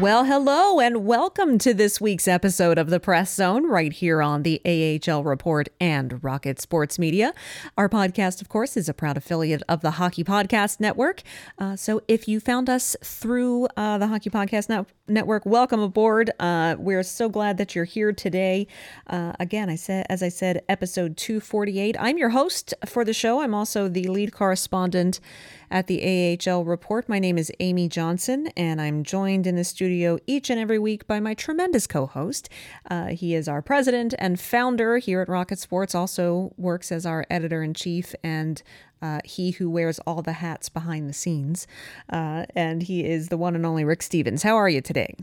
Well, hello, and welcome to this week's episode of the Press Zone right here on the AHL Report and Rocket Sports Media. Our podcast, of course, is a proud affiliate of the Hockey Podcast Network. Uh, so if you found us through uh, the Hockey Podcast Net- Network, welcome aboard. Uh, we're so glad that you're here today. Uh, again, I said, as I said, episode 248. I'm your host for the show. I'm also the lead correspondent at the AHL Report. My name is Amy Johnson, and I'm joined in the studio each and every week by my tremendous co host. Uh, he is our president and founder here at Rocket Sports, also works as our editor in chief and uh, he who wears all the hats behind the scenes. Uh, and he is the one and only Rick Stephens. How are you today?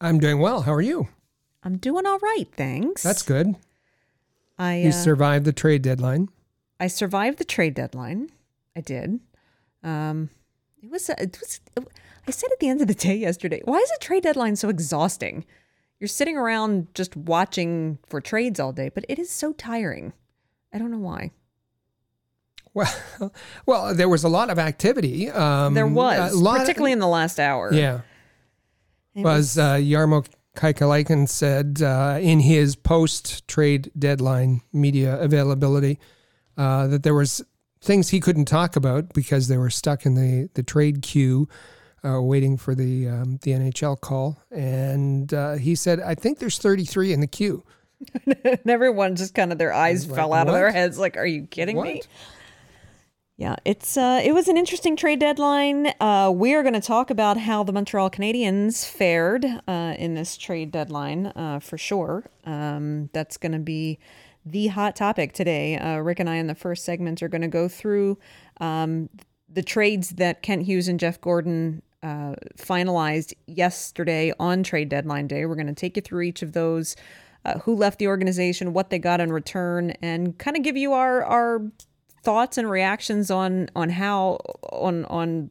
I'm doing well. How are you? I'm doing all right, thanks. That's good. I You uh, survived the trade deadline. I survived the trade deadline. I did. Um, it was. It was. I said at the end of the day yesterday, why is a trade deadline so exhausting? You're sitting around just watching for trades all day, but it is so tiring. I don't know why. Well, well, there was a lot of activity. Um, There was, a lot particularly in the last hour. yeah. It Was uh, Jarmo Kekalainen said uh, in his post-trade deadline media availability uh, that there was things he couldn't talk about because they were stuck in the the trade queue. Uh, waiting for the um, the NHL call, and uh, he said, "I think there's 33 in the queue." and everyone just kind of their eyes Like, fell out of their heads like are you kidding me? Yeah it's uh it was an interesting trade deadline. Uh we are going to talk about how the montreal canadiens fared uh in this trade deadline uh for sure. Um that's going to be the hot topic today uh rick and i in the first segment are going to go through um the trades that kent hughes and jeff gorton uh, finalized yesterday on trade deadline day. We're going to take you through each of those, uh, who left the organization, what they got in return, and kind of give you our our thoughts and reactions on on how on on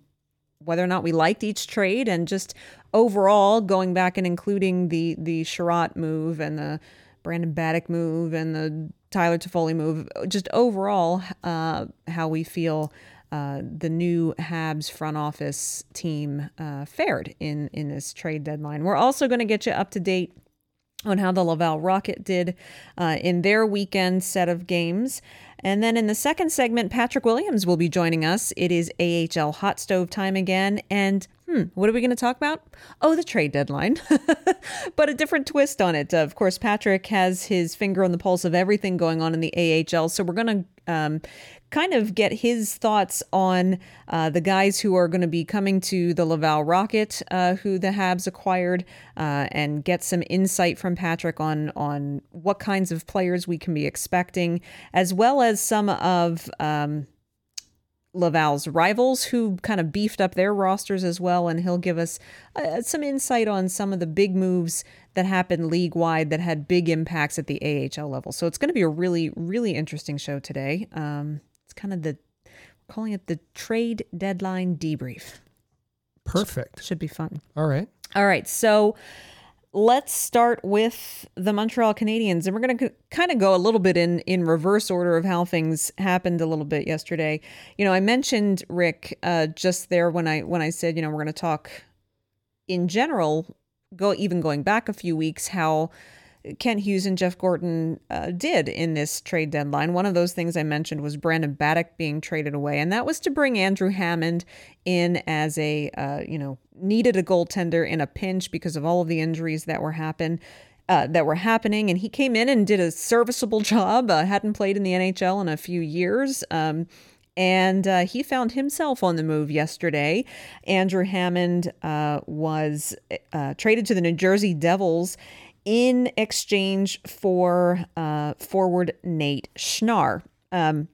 whether or not we liked each trade and just overall going back and including the the Chiarot move and the Brandon Baddock move and the Tyler Toffoli move, just overall uh, how we feel uh, the new Habs front office team uh, fared in in this trade deadline. We're also going to get you up to date on how the Laval Rocket did uh, in their weekend set of games. And then in the second segment, Patrick Williams will be joining us. It is AHL hot stove time again. And hmm, what are we going to talk about? Oh, the trade deadline, but a different twist on it. Of course, Patrick has his finger on the pulse of everything going on in the AHL. So we're going to um, kind of get his thoughts on uh, the guys who are going to be coming to the Laval Rocket, uh, who the Habs acquired, uh, and get some insight from Patrick on on what kinds of players we can be expecting, as well as some of. Um, Laval's rivals who kind of beefed up their rosters as well, and he'll give us uh, some insight on some of the big moves that happened league wide that had big impacts at the AHL level. So it's going to be a really, really interesting show today. Um, kind of the we're calling it the trade deadline debrief. Perfect. Should be fun. All right. All right, so let's start with the Montreal Canadiens, and we're going to kind of go a little bit in in reverse order of how things happened a little bit yesterday. You know, I mentioned Rick uh, just there when I when I said you know we're going to talk in general, go even going back a few weeks how Kent Hughes and Jeff Gorton uh, did in this trade deadline. One of those things I mentioned was Brandon Baddock being traded away, and that was to bring Andrew Hammond in as a uh, you know needed a goaltender in a pinch because of all of the injuries that were happen. Uh, that were happening, and he came in and did a serviceable job. Uh, hadn't played in the NHL in a few years, um, and uh, he found himself on the move yesterday. Andrew Hammond uh, was traded to the New Jersey Devils in exchange for uh, forward Nate Schnarr. Um,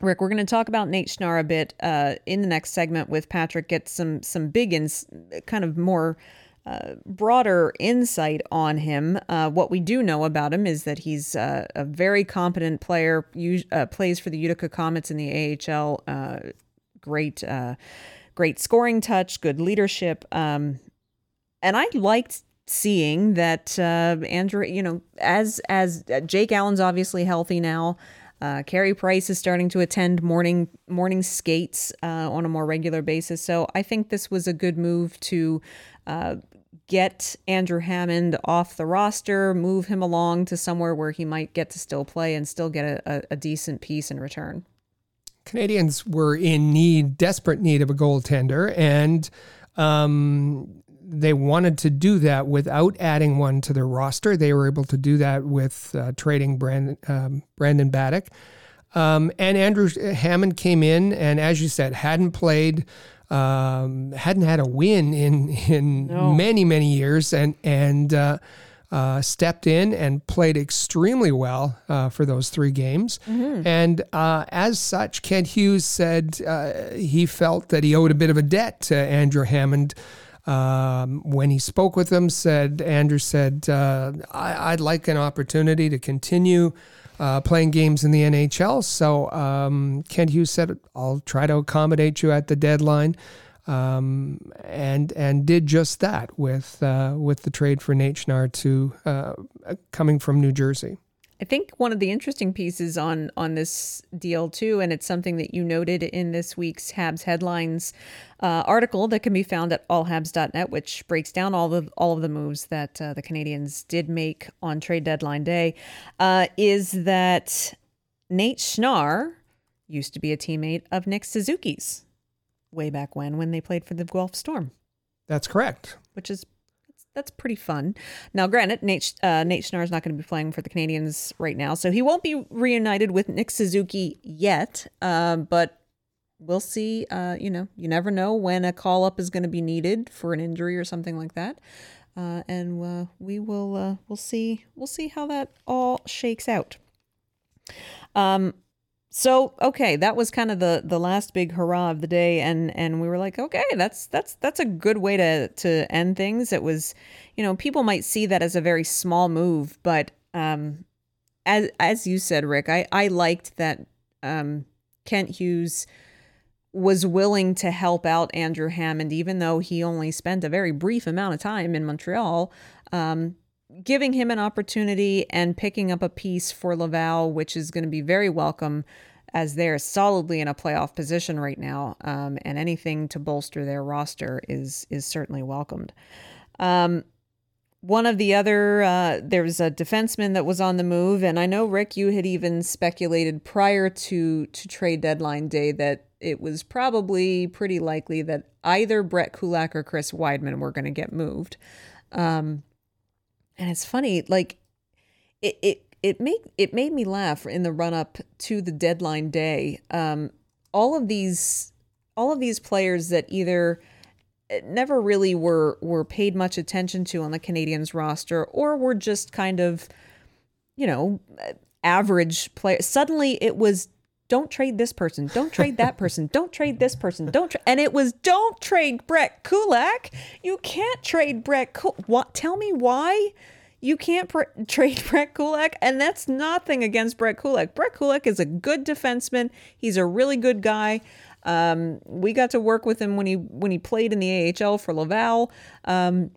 Rick, we're going to talk about Nate Schnarr a bit uh, in the next segment with Patrick. Get some some big ins, kind of more uh, broader insight on him. Uh, what we do know about him is that he's uh, a very competent player. Uh, plays for the Utica Comets in the AHL. Uh, great, uh, great scoring touch, good leadership. Um, and I liked seeing that Andrew. You know, as as Jake Allen's obviously healthy now. Uh, Carey Price is starting to attend morning morning skates uh, on a more regular basis, so I think this was a good move to uh, get Andrew Hammond off the roster, move him along to somewhere where he might get to still play and still get a, a decent piece in return. Canadians were in need, desperate need of a goaltender, and um, they wanted to do that without adding one to their roster. They were able to do that with uh, trading Brandon, um, Brandon Baddock. Um, and Andrew Hammond came in, and as you said, hadn't played um, hadn't had a win in in no. many many years, and and uh, uh, stepped in and played extremely well uh, for those three games. Mm-hmm. And uh, as such, Kent Hughes said uh, he felt that he owed a bit of a debt to Andrew Hammond. Um, when he spoke with him, said Andrew said, uh, I, would like an opportunity to continue uh, playing games in the NHL. So um, Kent Hughes said, "I'll try to accommodate you at the deadline," um, and and did just that with uh, with the trade for Nate Schnarr to uh, coming from New Jersey. I think one of the interesting pieces on on this deal too, and it's something that you noted in this week's Habs headlines uh, article that can be found at allhabs.net, which breaks down all the all of the moves that uh, the Canadians did make on trade deadline day, uh, is that Nate Schnarr used to be a teammate of Nick Suzuki's way back when when they played for the Guelph Storm. That's correct. Which is that's pretty fun. Now, granted, Nate uh, Nate Schnarr is not going to be playing for the Canadians right now, so he won't be reunited with Nick Suzuki yet. Um, but we'll see. Uh, you know, you never know when a call up is going to be needed for an injury or something like that. Uh, and uh, we will uh, we'll see we'll see how that all shakes out. Um, so okay, that was kind of the the last big hurrah of the day, and and we were like, okay, that's that's that's a good way to to end things. It was, you know, people might see that as a very small move, but um, as as you said, Rick, I I liked that um, Kent Hughes was willing to help out Andrew Hammond, even though he only spent a very brief amount of time in Montreal. Um, giving him an opportunity and picking up a piece for Laval, which is going to be very welcome as they're solidly in a playoff position right now. Um, and anything to bolster their roster is is certainly welcomed. Um, one of the other, uh, there's a defenseman that was on the move, and I know Rick, you had even speculated prior to to trade deadline day that it was probably pretty likely that either Brett Kulak or Chris Wideman were going to get moved. Um, and it's funny, like it it it made it made me laugh in the run up to the deadline day. Um, all of these all of these players that either eh, never really were were paid much attention to on the Canadians roster or were just kind of you know average players. Suddenly it was don't trade this person, don't trade that person, don't trade this person, don't tra-. and it was don't trade Brett Kulak. You can't trade Brett Kulak. What? Tell me why you can't pr- trade Brett Kulak, and that's nothing against Brett Kulak. Brett Kulak is a good defenseman. He's a really good guy. Um, we got to work with him when he when he played in the AHL for Laval. Um,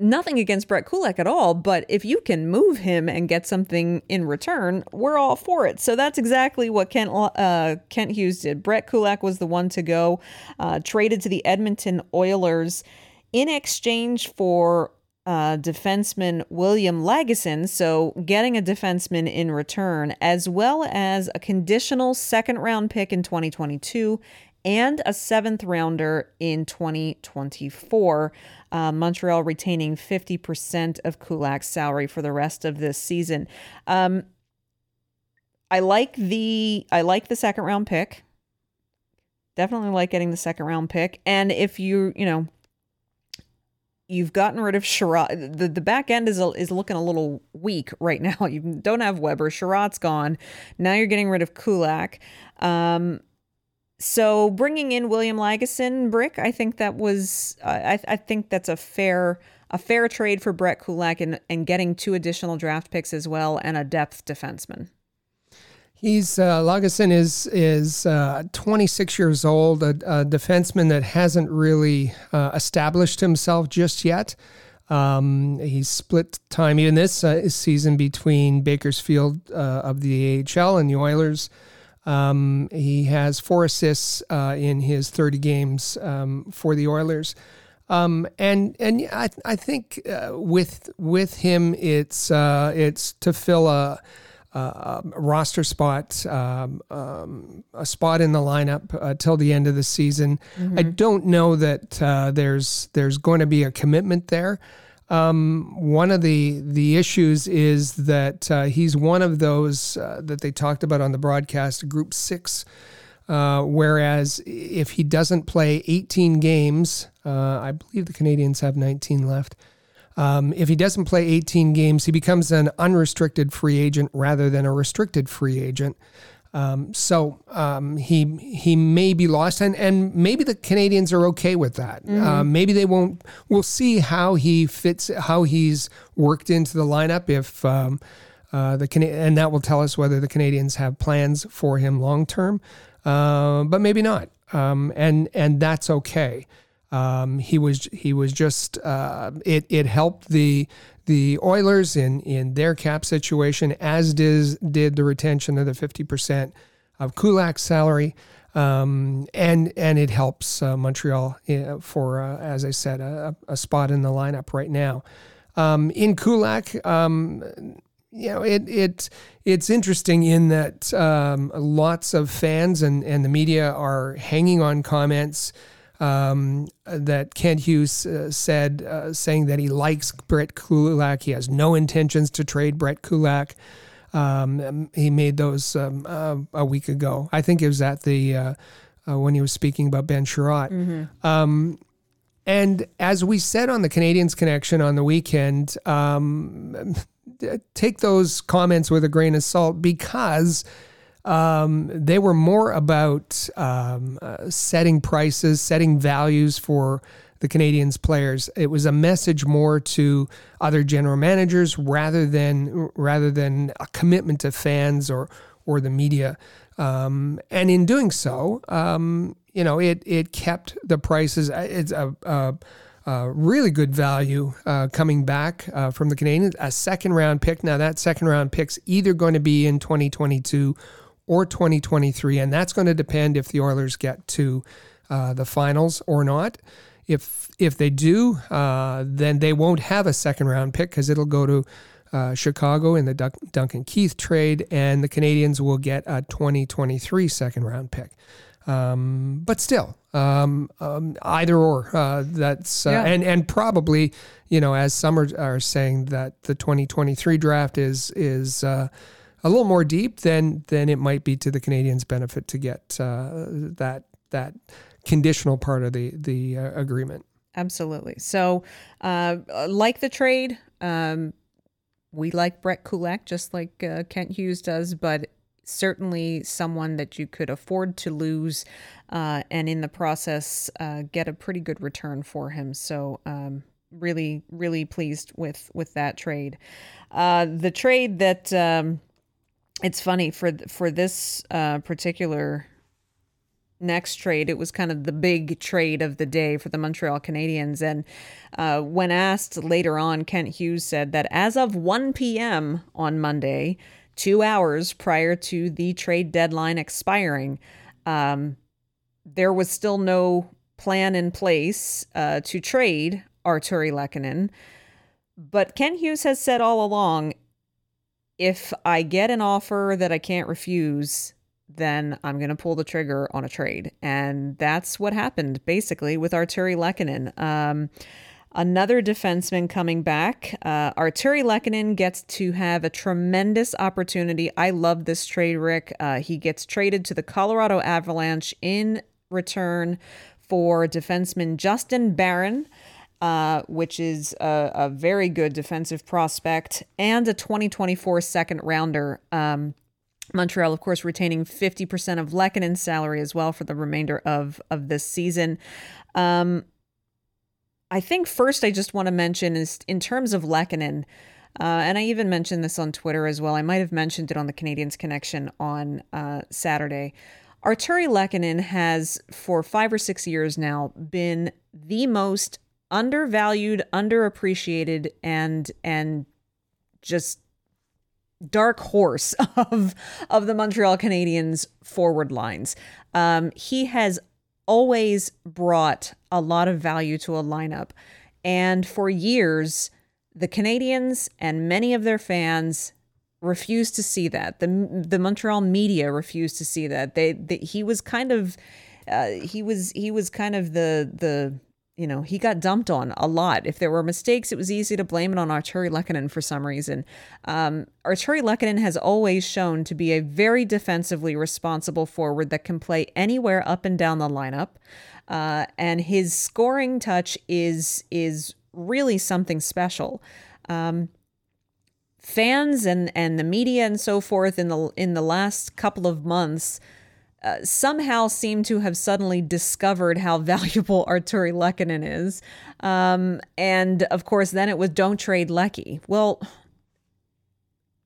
nothing against Brett Kulak at all, but if you can move him and get something in return, we're all for it. So that's exactly what Kent uh, Kent Hughes did. Brett Kulak was the one to go, uh, traded to the Edmonton Oilers in exchange for uh, defenseman William Lagesson, so getting a defenseman in return, as well as a conditional second round pick in 2022 and a seventh rounder in 2024. Uh, Montreal retaining 50% of Kulak's salary for the rest of this season. Um, I like the I like the second round pick. Definitely like getting the second round pick. And if you, you know, you've gotten rid of Chiarot. The, the back end is a, is looking a little weak right now. You don't have Weber. Chiarot's gone. Now you're getting rid of Kulak. Um, so bringing in William Lagesson, Brick, I think that was I, I think that's a fair a fair trade for Brett Kulak and, and getting two additional draft picks as well and a depth defenseman. He's uh, Lagesson is is uh, 26 years old, a, a, defenseman that hasn't really uh, established himself just yet. Um, he's split time in this uh, season between Bakersfield uh, of the AHL and the Oilers. Um, he has four assists uh, in his 30 games um, for the Oilers. Um, and and I, I think with with him, it's it's to fill a uh, roster spot, um, um, a spot in the lineup uh, till the end of the season. Mm-hmm. I don't know that uh, there's there's going to be a commitment there. Um, one of the the issues is that uh, he's one of those uh, that they talked about on the broadcast, Group Six. Uh, whereas if he doesn't play 18 games, I believe the Canadians have 19 left. Um, if he doesn't play 18 games, he becomes an unrestricted free agent rather than a restricted free agent. Um, so um, he he may be lost, and, and maybe the Canadians are okay with that. Mm-hmm. Uh, maybe they won't. We'll see how he fits, how he's worked into the lineup. If um, uh, the and that will tell us whether the Canadians have plans for him long term, uh, but maybe not. Um, and and that's okay. Um, he was he was just uh, it it helped the the Oilers in in their cap situation as did did the retention of the fifty percent of Kulak's salary. Um, and and it helps uh, Montreal uh, for, uh, as I said, a, a, spot in the lineup right now. Um, in Kulak, um, you know, it it it's interesting in that um, lots of fans and and the media are hanging on comments um, that Kent Hughes uh, said, uh, saying that he likes Brett Kulak. He has no intentions to trade Brett Kulak. Um, he made those um, uh, a week ago. I think it was at the uh, uh, when he was speaking about Ben Chiarot. Mm-hmm. Um, and as we said on the Canadians Connection on the weekend, um, take those comments with a grain of salt because um, they were more about um, uh, setting prices, setting values for the Canadiens players. It was a message more to other general managers rather than rather than a commitment to fans or or the media. Um, and in doing so, um, you know, it it kept the prices. Uh, it's a, a, a really good value uh, coming back uh, from the Canadiens. A second round pick. Now that second round pick's either going to be in 2022 or 2023. And that's going to depend if the Oilers get to uh, the finals or not. If if they do, uh, then they won't have a second round pick because it'll go to uh, Chicago in the Duncan Keith trade, and the Canadians will get a 2023 second round pick. Um, but still, um, um, either or. Uh, that's uh, yeah. and and probably you know as some are, are saying that the 2023 draft is is uh, a little more deep, then then it might be to the Canadians' benefit to get uh, that that conditional part of the the uh, agreement. Absolutely. So, uh, like the trade, um, we like Brett Kulak just like uh, Kent Hughes does, but certainly someone that you could afford to lose, uh, and in the process uh, get a pretty good return for him. So. Um, really really pleased with with that trade the trade that um it's funny for for this uh, particular next trade. It was kind of the big trade of the day for the Montreal Canadiens. And uh, when asked later on, Kent Hughes said that as of 1 p.m. on Monday, two hours prior to the trade deadline expiring, um, there was still no plan in place uh, to trade Artturi Lehkonen. but Kent Hughes has said all along if I get an offer that I can't refuse, then I'm going to pull the trigger on a trade. And that's what happened basically with Artturi Lehkonen. Um, another defenseman coming back. Uh, Artturi Lehkonen gets to have a tremendous opportunity. I love this trade, Rick. Uh, he gets traded to the Colorado Avalanche in return for defenseman Justin Barron. Uh, which is a, a, very good defensive prospect and a 2024 second rounder. Um, Montreal, of course, retaining 50% of Lehkonen's salary as well for the remainder of, of this season. Um, I think first I just want to mention is in terms of Lehkonen, uh, and I even mentioned this on Twitter as well. I might have mentioned it on the Canadiens Connection on uh, Saturday. Artturi Lehkonen has, for five or six years now, been the most undervalued, underappreciated, and and just dark horse of of the Montreal Canadiens forward lines. Um, he has always brought a lot of value to a lineup, and for years, the Canadiens and many of their fans refused to see that. the The Montreal media refused to see that. They, they he was kind of uh, he was he was kind of the the you know, he got dumped on a lot. If there were mistakes, it was easy to blame it on Artturi Lehkonen for some reason. Um, Lehkonen has always shown to be a very defensively responsible forward that can play anywhere up and down the lineup. Uh, and his scoring touch is is really something special. Um, fans and and the media and so forth in the in the last couple of months uh, somehow seem to have suddenly discovered how valuable Artturi Lehkonen is. Um, and of course, then it was don't trade Lecky. Well,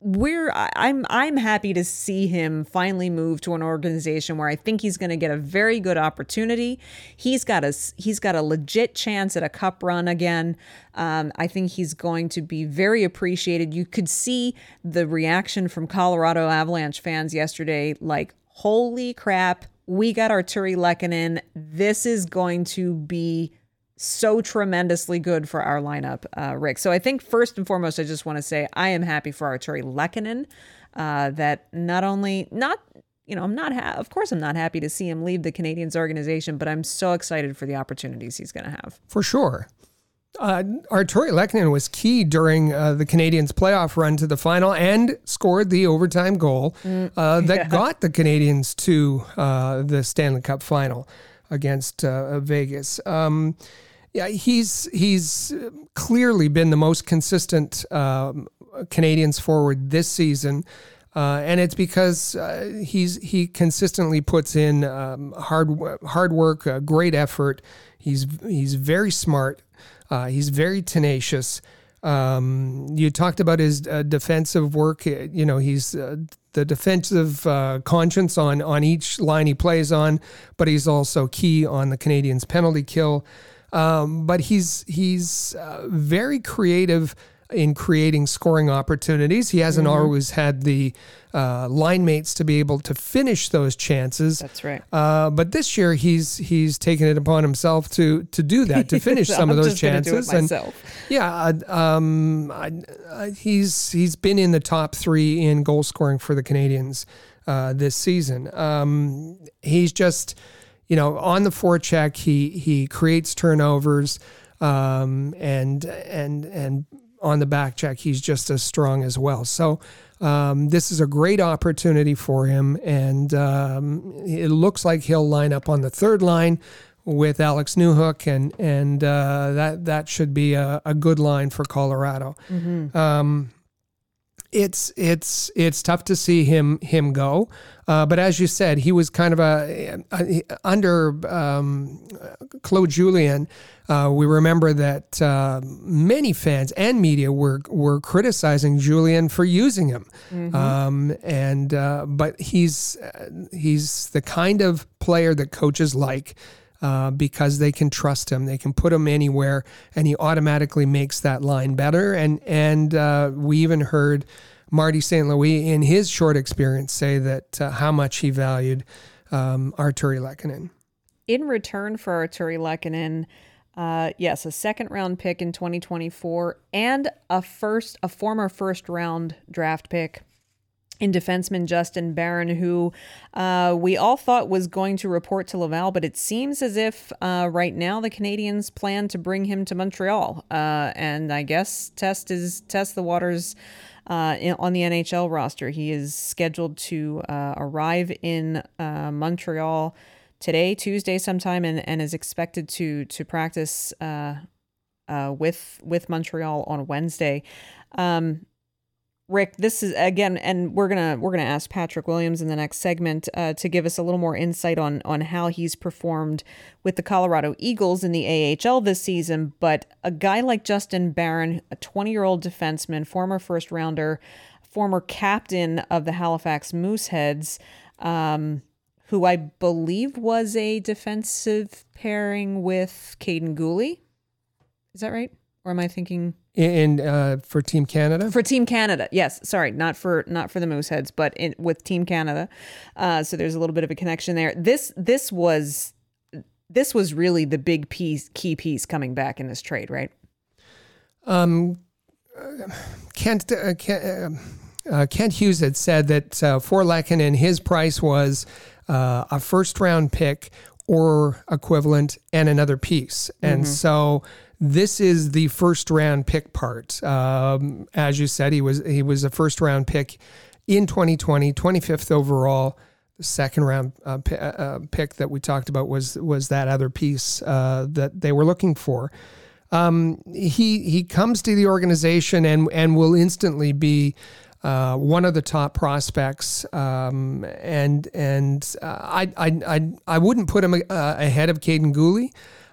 we're I'm I'm happy to see him finally move to an organization where I think he's going to get a very good opportunity. He's got a he's got a legit chance at a cup run again. Um, I think he's going to be very appreciated. You could see the reaction from Colorado Avalanche fans yesterday, like holy crap, we got Artturi Lehkonen. This is going to be so tremendously good for our lineup, uh, Rick. So I think first and foremost, I just want to say I am happy for Artturi Lehkonen. Uh, that not only not you know I'm not ha- of course I'm not happy to see him leave the Canadiens organization, but I'm so excited for the opportunities he's going to have. For sure. Uh, Artturi Lehkonen was key during uh, the Canadiens' playoff run to the final and scored the overtime goal mm, uh, that yeah. got the Canadiens to uh, the Stanley Cup final against uh, Vegas. Um, yeah, he's he's clearly been the most consistent um, Canadiens forward this season. Uh, and it's because uh, he's he consistently puts in um, hard hard work, uh, great effort. He's he's very smart. Uh, he's very tenacious. Um, you talked about his uh, defensive work. Uh, you know, he's uh, the defensive uh, conscience on on each line he plays on, but he's also key on the Canadiens' penalty kill. Um, but he's he's uh, very creative in creating scoring opportunities. He hasn't mm-hmm. always had the uh, line mates to be able to finish those chances. That's right. Uh, but this year he's he's taken it upon himself to to do that to finish some of those chances. and yeah, um, I, I, he's he's been in the top three in goal scoring for the Canadians uh, this season. Um, he's just you know on the forecheck he he creates turnovers. Um, and and and on the back check, he's just as strong as well. So um, this is a great opportunity for him, and um, it looks like he'll line up on the third line with Alex Newhook, and and uh, that that should be a, a, good line for Colorado. Mm-hmm. Um, it's it's it's tough to see him him go, uh, but as you said, he was kind of a, a under um, Claude Julien. Uh, we remember that uh, many fans and media were were criticizing Julien for using him, mm-hmm. um, and uh, but he's he's the kind of player that coaches like. Uh, because they can trust him. They can put him anywhere, and he automatically makes that line better. And and uh, we even heard Marty St. Louis, in his short experience, say that uh, how much he valued um, Artturi Lehkonen. In return for Artturi Lehkonen, Uh, yes, a second round pick in 2024 and a first, a former first round draft pick in defenseman Justin Barron, who uh, we all thought was going to report to Laval, but it seems as if uh, right now the Canadiens plan to bring him to Montreal, uh, and I guess test is test the waters. Uh, in, on the NHL roster, he is scheduled to uh, arrive in uh, Montreal today, Tuesday, sometime, and, and is expected to to practice with with Montreal on Wednesday. Um, Rick, this is again, and we're gonna we're gonna ask Patrick Williams in the next segment uh, to give us a little more insight on on how he's performed with the Colorado Eagles in the AHL this season. But a guy like Justin Barron, a 20 year old defenseman, former first rounder, former captain of the Halifax Mooseheads, um, who I believe was a defensive pairing with Kaiden Guhle. Is that right? Or am I thinking? In uh, for Team Canada. For Team Canada, yes. Sorry, not for not for the Mooseheads, but in, with Team Canada. Uh, so there's a little bit of a connection there. This this was this was really the big piece, key piece coming back in this trade, right? Um, Kent uh, Kent, uh, Kent, Hughes had said that uh, for Lehkonen, his price was uh, a first round pick or equivalent and another piece, and mm-hmm. so this is the first round pick part. Um, as you said, he was he was a first round pick in 2020, 25th overall. The second round uh, p- uh, uh, pick that we talked about was was that other piece uh, that they were looking for. Um, he he comes to the organization and and will instantly be. Uh, one of the top prospects, um, and and uh, I, I I I wouldn't put him uh, ahead of Kaiden Guhle,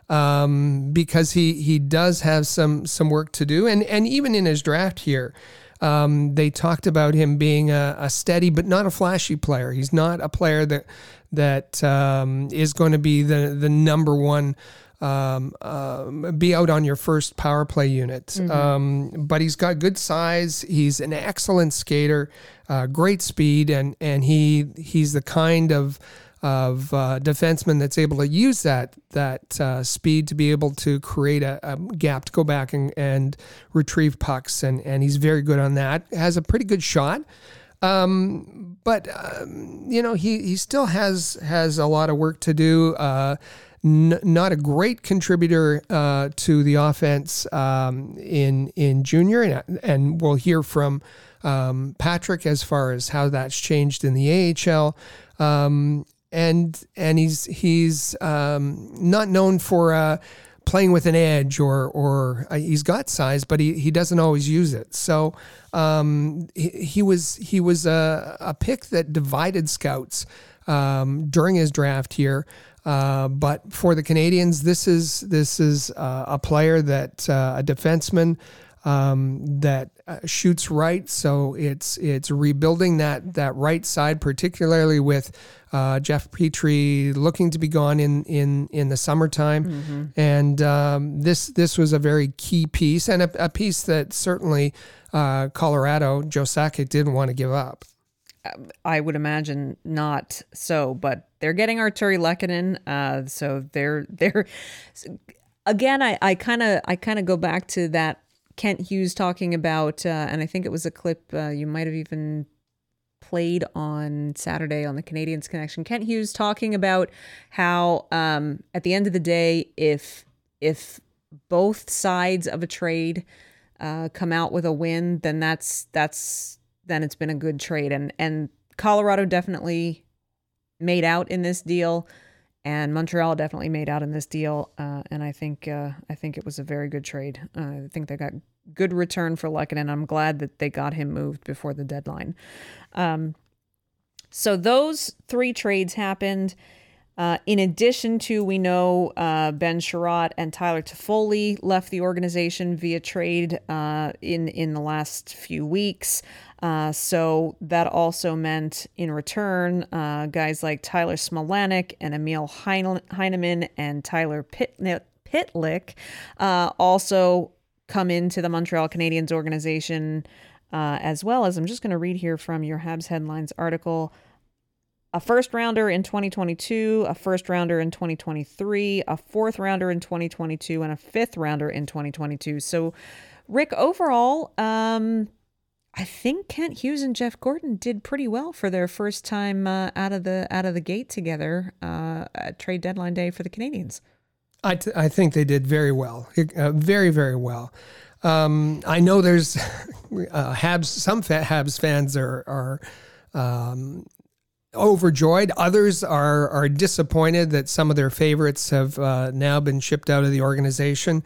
um, because he he does have some some work to do, and and even in his draft here. Um, they talked about him being a, a, steady but not a flashy player. He's not a player that that um, is going to be the the number one um, uh, be out on your first power play unit. Mm-hmm. Um, but he's got good size. He's an excellent skater, uh, great speed, and and he he's the kind of of uh, defenseman that's able to use that that uh, speed to be able to create a, a, gap to go back and, and retrieve pucks, and and he's very good on that. Has a pretty good shot. Um, but um, you know he, he still has has a lot of work to do. Uh, n- not a great contributor uh, to the offense um, in in junior, and, and we'll hear from um, Patrick as far as how that's changed in the AHL. Um, and and he's he's um, not known for uh, playing with an edge or or uh, he's got size, but he, he doesn't always use it. So um, he, he, was he was a, a pick that divided scouts um, during his draft here. Uh, but for the Canadians, this is this is uh, a player that uh, a defenseman um, that uh, shoots right. So it's it's rebuilding that that right side, particularly with uh, Jeff Petry looking to be gone in in in the summertime. Mm-hmm. And um, this this was a very key piece and a, a piece that certainly uh, Colorado Joe Sakic didn't want to give up. I would imagine not so, but they're getting Artturi Lehkonen, uh, so they're they're again. I kind of I kind of go back to that Kent Hughes talking about, uh, and I think it was a clip uh, you might have even played on Saturday on the Canadians Connection. Kent Hughes talking about how, um, at the end of the day, if if both sides of a trade uh, come out with a win, then that's that's then it's been a good trade, and and Colorado definitely made out in this deal and Montreal definitely made out in this deal, uh, and I think uh, I think it was a very good trade. Uh, I think they got good return for Lehkonen. I'm glad that they got him moved before the deadline. Um, so those three trades happened. Uh, in addition to, we know uh, Ben Chiarot and Tyler Toffoli left the organization via trade uh, in in the last few weeks. Uh, so that also meant, in return, uh, guys like Tyler Smilanic and Emil Heineman and Tyler Pitlick uh, also come into the Montreal Canadiens organization, as well as I'm just going to read here from your Habs headlines article. a first rounder in 2022, a first rounder in 2023, a fourth rounder in 2022, and a fifth rounder in 2022. So, Rick, overall, um, I think Kent Hughes and Jeff Gorton did pretty well for their first time uh, out of the out of the gate together uh, at trade deadline day for the Canadiens. I, t- I think they did very well, uh, very very well. Um, I know there's uh, Habs. Some fa- Habs fans are are um, overjoyed. Others are are disappointed that some of their favorites have uh, now been shipped out of the organization.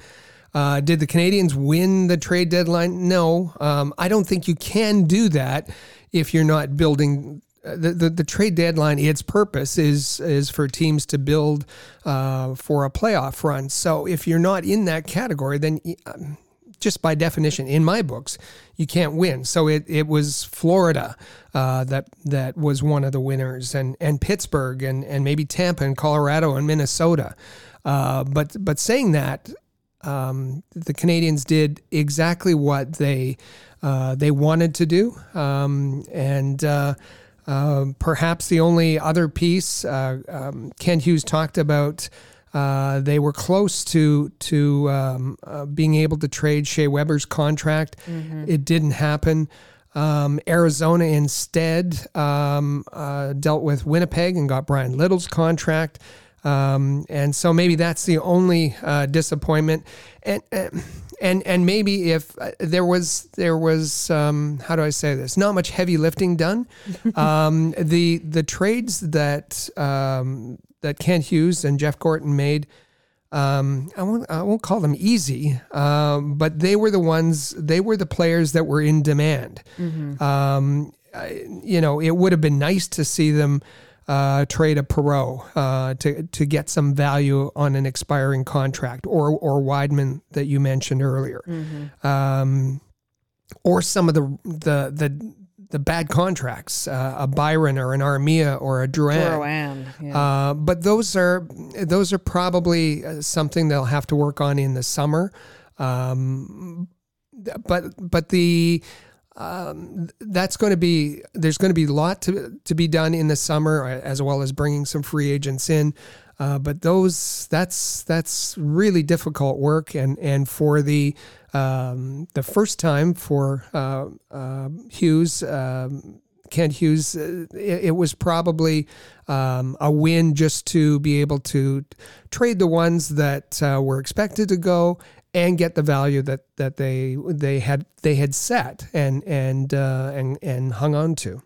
Uh, did the Canadians win the trade deadline? No. Um, I don't think you can do that if you're not building. Uh, the, the, the trade deadline, its purpose is is for teams to build uh, for a playoff run. So if you're not in that category, then um, just by definition, in my books, you can't win. So it, it was Florida uh, that that was one of the winners, and and Pittsburgh, and and maybe Tampa, and Colorado, and Minnesota. Uh, but but saying that, um, the Canadians did exactly what they uh, they wanted to do, um, and. Uh, uh, perhaps the only other piece, uh, um, Kent Hughes talked about uh, they were close to to um, uh, being able to trade Shea Weber's contract. Mm-hmm. It didn't happen. Um, Arizona instead um, uh, dealt with Winnipeg and got Bryan Little's contract. Um, and so maybe that's the only uh, disappointment. And, and and maybe if uh, there was there was um, how do I say this? Not much heavy lifting done. um, the the trades that um, that Kent Hughes and Jeff Gorton made. Um, I won't I won't call them easy, um, but they were the ones. They were the players that were in demand. Mm-hmm. Um, I, you know, it would have been nice to see them uh, trade a Perreault uh, to to get some value on an expiring contract, or or Wideman that you mentioned earlier, mm-hmm. um, or some of the the the the bad contracts, uh, a Byron or an Armia or a Drouin. Yeah. Uh, but those are those are probably uh, something they'll have to work on in the summer. Um, but but the um, that's going to be there's going to be a lot to to be done in the summer as well as bringing some free agents in. Uh, but those that's that's really difficult work and and for the um, the first time for uh, uh, Hughes um, Kent Hughes uh, it, it, was probably um, a win just to be able to trade the ones that uh, were expected to go and get the value that that they they had they had set and and uh, and and hung on to.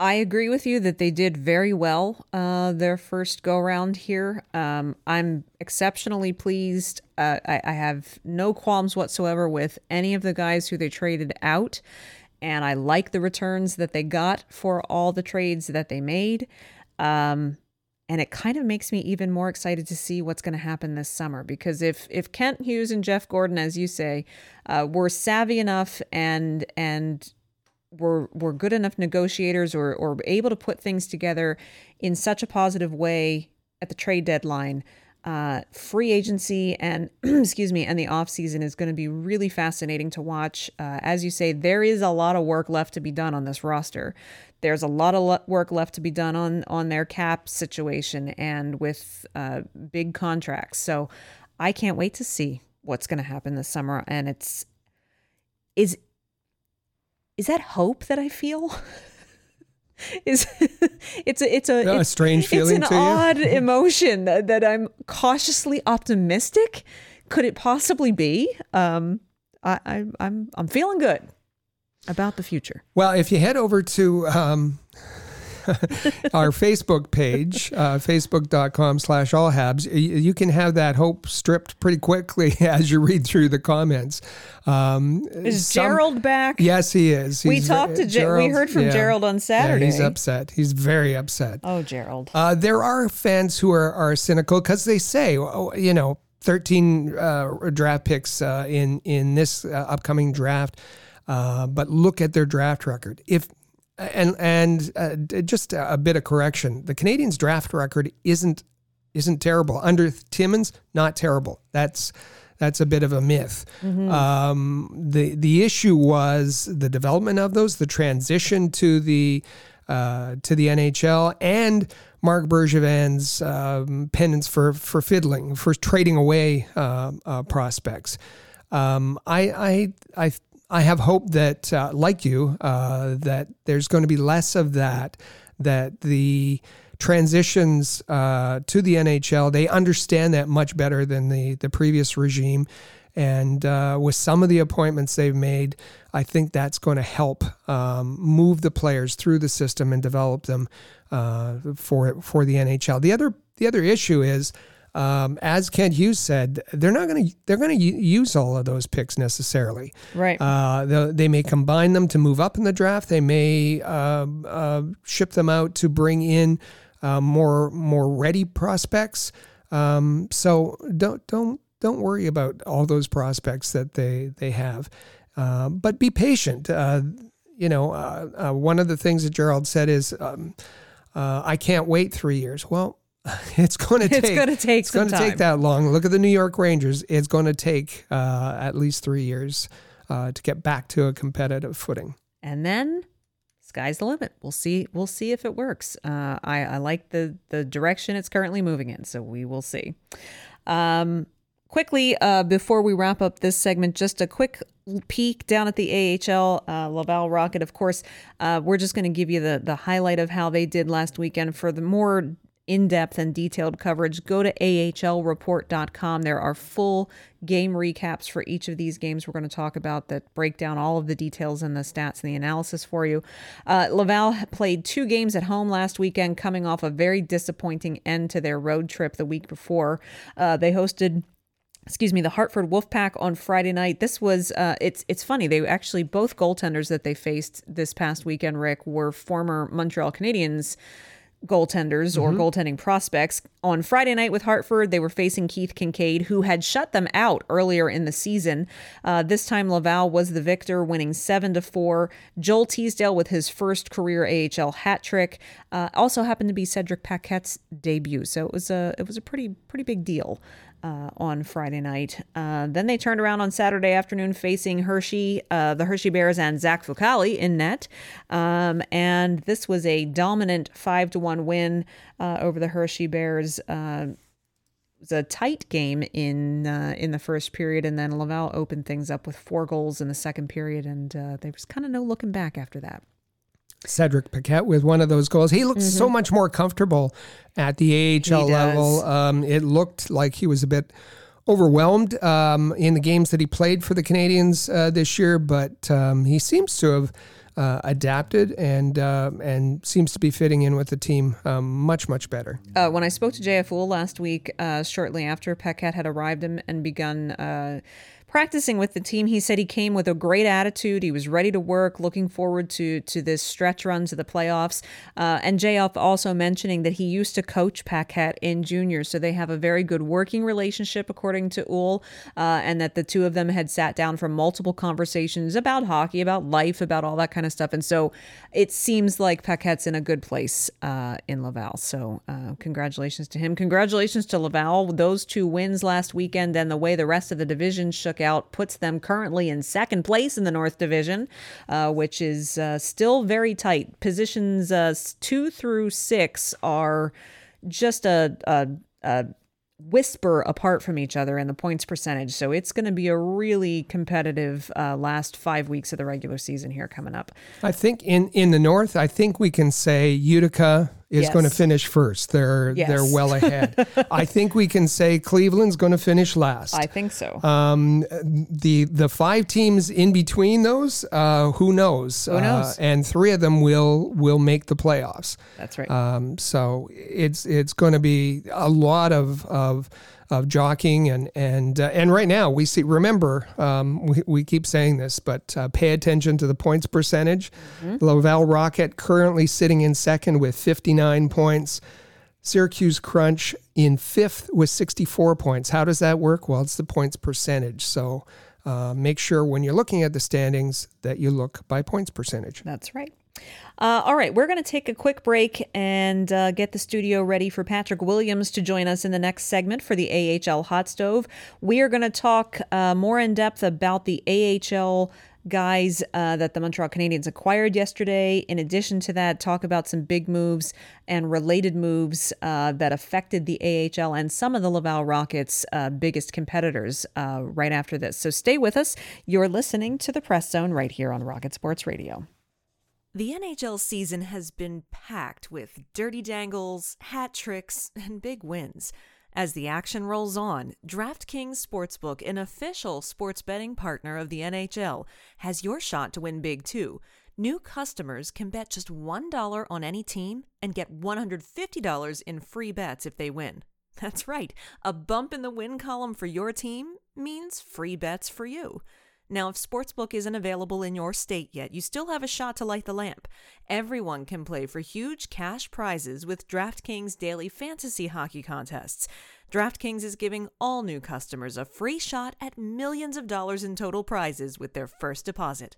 I agree with you that they did very well uh, their first go round here. Um, I'm exceptionally pleased. Uh, I, I, have no qualms whatsoever with any of the guys who they traded out, and I like the returns that they got for all the trades that they made. Um, and it kind of makes me even more excited to see what's going to happen this summer because if if Kent Hughes and Jeff Gorton, as you say, uh, were savvy enough and and were were good enough negotiators or or able to put things together in such a positive way at the trade deadline, uh, free agency and excuse me and the off season is going to be really fascinating to watch. Uh, as you say, there is a lot of work left to be done on this roster. There's a lot of work left to be done on on their cap situation and with uh, big contracts. So I can't wait to see what's going to happen this summer. And it's is is that hope that I feel? is it's a it's a, it's, strange feeling. It's an odd emotion that, that, I'm cautiously optimistic. Could it possibly be? Um, I, I I'm I'm feeling good about the future. Well, if you head over to um, our Facebook page, uh, facebook.com slash all habs, you can have that hope stripped pretty quickly as you read through the comments. Um, is some, Gerald back? Yes, he is. He's we talked to Gerald. We heard from yeah, Gerald on Saturday. Yeah, he's upset. He's very upset. Oh, Gerald. Uh, there are fans who are, are cynical because they say, oh, you know, 13 uh, draft picks uh, in, in this uh, upcoming draft. Uh, but look at their draft record. If and and uh, just a bit of correction, the Canadiens' draft record isn't isn't terrible under Timmins. Not terrible. That's that's a bit of a myth. Mm-hmm. Um, the the issue was the development of those, the transition to the uh, to the NHL, and Marc Bergevin's um, penance for for fiddling, for trading away uh, uh, prospects. Um, I, I I I have hope that, uh, like you, uh, that there's going to be less of that. That the transitions uh, to the NHL, they understand that much better than the the previous regime. And uh, with some of the appointments they've made, I think that's going to help um, move the players through the system and develop them uh, for for the NHL. The other the other issue is um, as Kent Hughes said, they're not going to they're going to use all of those picks necessarily. Right. Uh, they, they, may combine them to move up in the draft. They may uh, uh, ship them out to bring in uh, more more ready prospects. Um, so don't don't don't worry about all those prospects that they they have, uh, but be patient. Uh, you know, one of the things that Gerald said is, um, "I can't wait three years." Well it's going to take. It's going to take. It's going to take that long. Look at the New York Rangers. It's going to take uh, at least three years uh, to get back to a competitive footing. And then, sky's the limit. We'll see. We'll see if it works. Uh, I, I like the the direction it's currently moving in. So we will see. Um, quickly, uh, before we wrap up this segment, just a quick peek down at the AHL. Uh, Laval Rocket, of course. Uh, we're just going to give you the the highlight of how they did last weekend. For the more in depth and detailed coverage, go to ahlreport.com. There are full game recaps for each of these games we're going to talk about that break down all of the details and the stats and the analysis for you. Uh, Laval played two games at home last weekend, coming off a very disappointing end to their road trip the week before. Uh, they hosted excuse me, the Hartford Wolfpack on Friday night. This was uh, it's it's funny. They actually both goaltenders that they faced this past weekend, Rick, were former Montreal Canadiens goaltenders or mm-hmm. goaltending prospects. On Friday night with Hartford, they were facing Keith Kinkaid, who had shut them out earlier in the season. Uh, this time, Laval was the victor, winning seven to four. Joel Teasdale with his first career AHL hat trick. Uh, also happened to be Cedric Paquette's debut, so it was a it was a pretty pretty big deal uh, on Friday night. Uh, then they turned around on Saturday afternoon facing Hershey, uh, the Hershey Bears, and Zach Fucale in net. Um, and this was a dominant 5 to 1 win uh, over the Hershey Bears. Uh, it was a tight game in uh, in the first period, and then Laval opened things up with four goals in the second period, and there was kind of no looking back after that. Cedric Paquette with one of those goals. He looks mm-hmm. so much more comfortable at the AHL level. Um, it looked like he was a bit overwhelmed um, in the games that he played for the Canadiens uh, this year, but um, he seems to have uh, adapted and uh, and seems to be fitting in with the team um, much much better. Uh, when I spoke to JF Houle last week, uh, shortly after Paquette had arrived and, and begun uh, practicing with the team, he said he came with a great attitude. He was ready to work, looking forward to to this stretch run to the playoffs. Uh, and JF also mentioning that he used to coach Paquette in juniors, so they have a very good working relationship, according to Houle, uh, and that the two of them had sat down for multiple conversations about hockey, about life, about all that kind of stuff. And so it seems like Paquette's in a good place uh, in Laval. So uh, congratulations to him. Congratulations to Laval. Those two wins last weekend and the way the rest of the division shook out puts them currently in second place in the North Division, uh, which is uh, still very tight. Positions uh, two through six are just a, a, a whisper apart from each other in the points percentage. So it's going to be a really competitive uh, last five weeks of the regular season here coming up. I think in in the north, I think we can say Utica, is yes. going to finish first. They're yes. they're well ahead. I think we can say Cleveland's going to finish last. I think so. Um, the the five teams in between those, uh, who knows? Who knows? Uh, and three of them will will make the playoffs. That's right. Um, so it's it's going to be a lot of of of jockeying and and uh, and right now we see. Remember, um, we we keep saying this, but uh, pay attention to the points percentage. Mm-hmm. Laval Rocket currently sitting in second with 59 points. Syracuse Crunch in fifth with 64 points. How does that work? Well, it's the points percentage. So uh, make sure when you're looking at the standings that you look by points percentage. That's right. Uh, all right, we're going to take a quick break and uh, get the studio ready for Patrick Williams to join us in the next segment for the AHL Hot Stove. We are going to talk uh, more in depth about the AHL guys uh, that the Montreal Canadiens acquired yesterday. In addition to that, talk about some big moves and related moves uh, that affected the AHL and some of the Laval Rockets' uh, biggest competitors right after this. So stay with us. You're listening to the Press Zone right here on Rocket Sports Radio. The NHL season has been packed with dirty dangles, hat tricks, and big wins. As the action rolls on, DraftKings Sportsbook, an official sports betting partner of the NHL, has your shot to win big too. New customers can bet just $1 on any team and get $150 in free bets if they win. That's right, a bump in the win column for your team means free bets for you. Now, if Sportsbook isn't available in your state yet, you still have a shot to light the lamp. Everyone can play for huge cash prizes with DraftKings daily fantasy hockey contests. DraftKings is giving all new customers a free shot at millions of dollars in total prizes with their first deposit.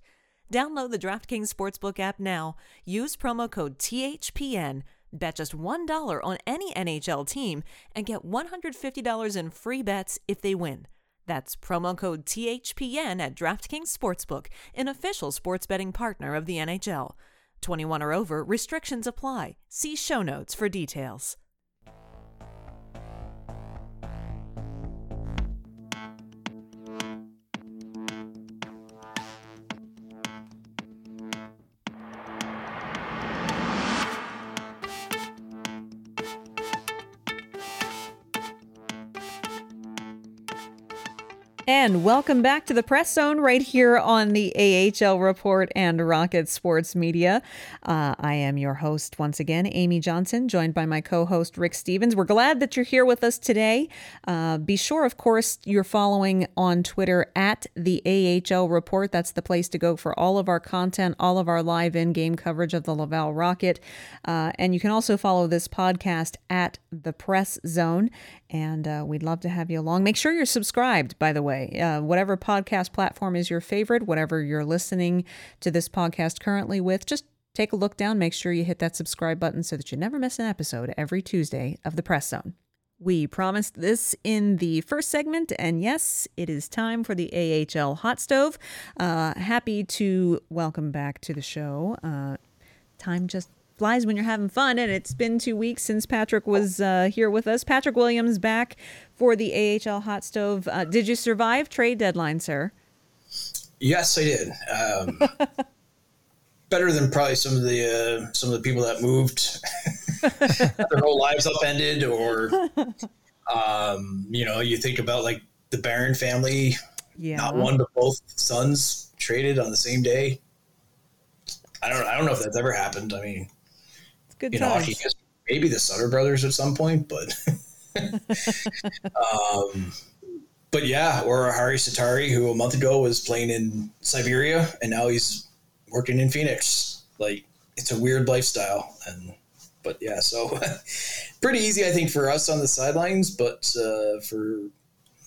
Download the DraftKings Sportsbook app now. Use promo code THPN. Bet just $1 on any NHL team and get $150 in free bets if they win. That's promo code THPN at DraftKings Sportsbook, an official sports betting partner of the NHL. 21 or over, restrictions apply. See show notes for details. And welcome back to the press zone right here on the AHL Report and Rocket Sports Media. Uh, I am your host once again, Amy Johnson, joined by my co host, Rick Stephens. We're glad that you're here with us today. Uh, be sure, of course, you're following on Twitter at the AHL Report. That's the place to go for all of our content, all of our live in game coverage of the Laval Rocket. Uh, and you can also follow this podcast at the Press Zone. And uh, we'd love to have you along. Make sure you're subscribed, by the way. Uh, whatever podcast platform is your favorite, whatever you're listening to this podcast currently with, just take a look down. Make sure you hit that subscribe button so that you never miss an episode every Tuesday of the Press Zone. We promised this in the first segment, and yes, it is time for the AHL Hot Stove. Uh, happy to welcome back to the show. Uh, time just flies when you're having fun. And it's been two weeks since Patrick was uh, here with us. Patrick Williams back for the AHL Hot Stove. Uh, did you survive trade deadline, sir? Yes, I did. Um, better than probably some of the uh, some of the people that moved their whole lives upended, or um, you know, you think about like the Barron family. Yeah. Not one, but both sons traded on the same day. I don't. I don't know if that's ever happened. I mean, good you times. know, maybe the Sutter brothers at some point, but um, but yeah, or Harri Sateri, who a month ago was playing in Siberia and now he's working in Phoenix. Like it's a weird lifestyle, and but yeah, so pretty easy, I think, for us on the sidelines, but uh, for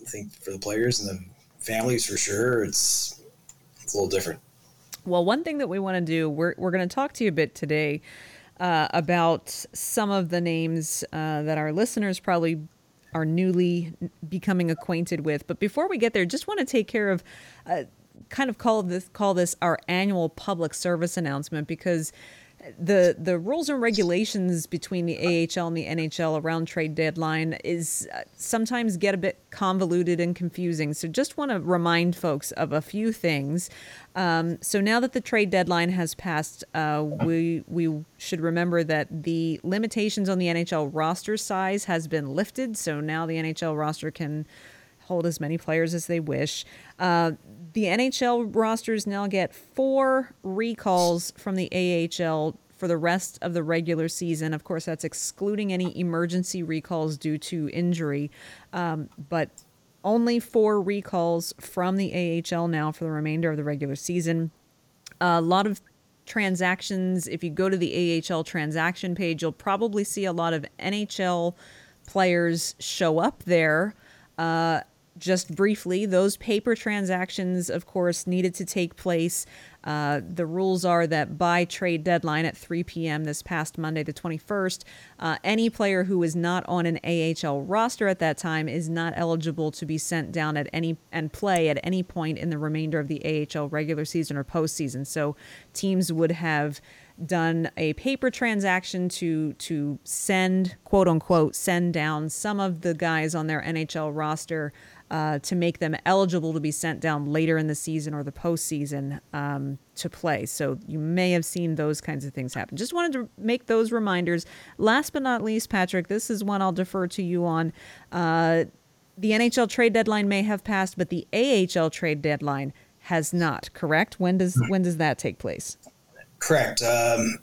I think for the players and the families for sure, it's it's a little different. Well, one thing that we want to do, we're we're going to talk to you a bit today uh, about some of the names uh, that our listeners probably are newly becoming acquainted with. But before we get there, just want to take care of. Uh, kind of call this call this our annual public service announcement because the the rules and regulations between the AHL and the NHL around trade deadline is uh, sometimes get a bit convoluted and confusing. So just want to remind folks of a few things. Um, so now that the trade deadline has passed, uh, we we should remember that the limitations on the NHL roster size has been lifted. So now the NHL roster can hold as many players as they wish. Uh, the NHL rosters now get four recalls from the AHL for the rest of the regular season. Of course, that's excluding any emergency recalls due to injury, um, but only four recalls from the AHL now for the remainder of the regular season. A lot of transactions. If you go to the AHL transaction page, you'll probably see a lot of NHL players show up there. Uh, just briefly, those paper transactions, of course, needed to take place Uh, the rules are that by trade deadline at 3 p.m. this past Monday, the 21st, uh, any player who is not on an AHL roster at that time is not eligible to be sent down at any and play at any point in the remainder of the AHL regular season or postseason. So teams would have done a paper transaction to to send quote unquote send down some of the guys on their NHL roster uh, to make them eligible to be sent down later in the season or the postseason um, to play. So you may have seen those kinds of things happen. Just wanted to make those reminders. Last but not least, Patrick, this is one I'll defer to you on. Uh, the NHL trade deadline may have passed, but the AHL trade deadline has not. Correct? When does when does that take place? Correct. Um,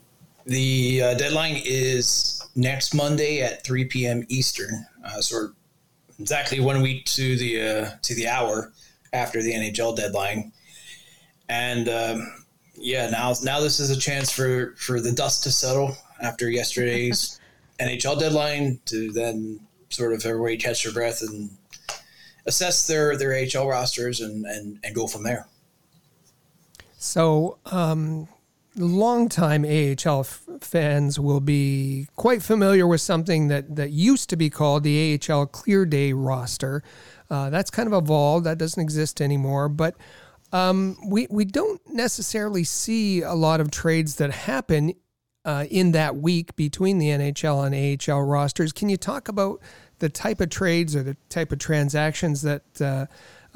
the uh, deadline is next Monday at 3 p.m. Eastern. Uh, so exactly one week to the uh, to the hour after the NHL deadline. And um, yeah, now now this is a chance for for the dust to settle after yesterday's NHL deadline to then sort of everybody catch their breath and assess their their AHL rosters and and, and go from there. So, um, longtime AHL f- fans will be quite familiar with something that, that used to be called the AHL Clear Day roster. Uh, that's kind of evolved. That doesn't exist anymore. But um, we, we don't necessarily see a lot of trades that happen uh, in that week between the NHL and AHL rosters. Can you talk about the type of trades or the type of transactions that, uh,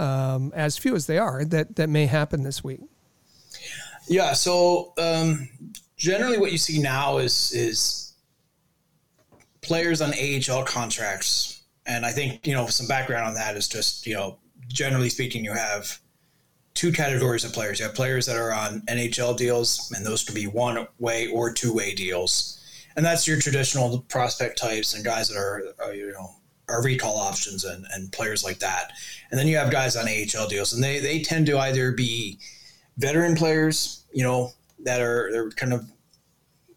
um, as few as they are, that, that may happen this week? Yeah. So um, generally, what you see now is is players on AHL contracts, and I think you know some background on that is just you know generally speaking, you have two categories of players. You have players that are on NHL deals, and those could be one way or two way deals, and that's your traditional prospect types and guys that are, are you know are recall options and, and players like that. And then you have guys on AHL deals, and they they tend to either be veteran players, you know, that are they're kind of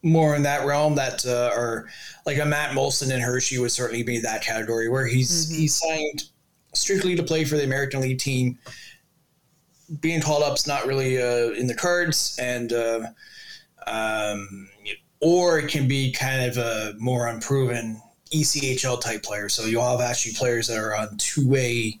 more in that realm that uh, are like a Matt Moulson and Hershey would certainly be that category where he's mm-hmm. he's signed strictly to play for the American League team. Being called up's not really uh, in the cards, and uh, um, or it can be kind of a more unproven ECHL type player. So you'll have actually players that are on two way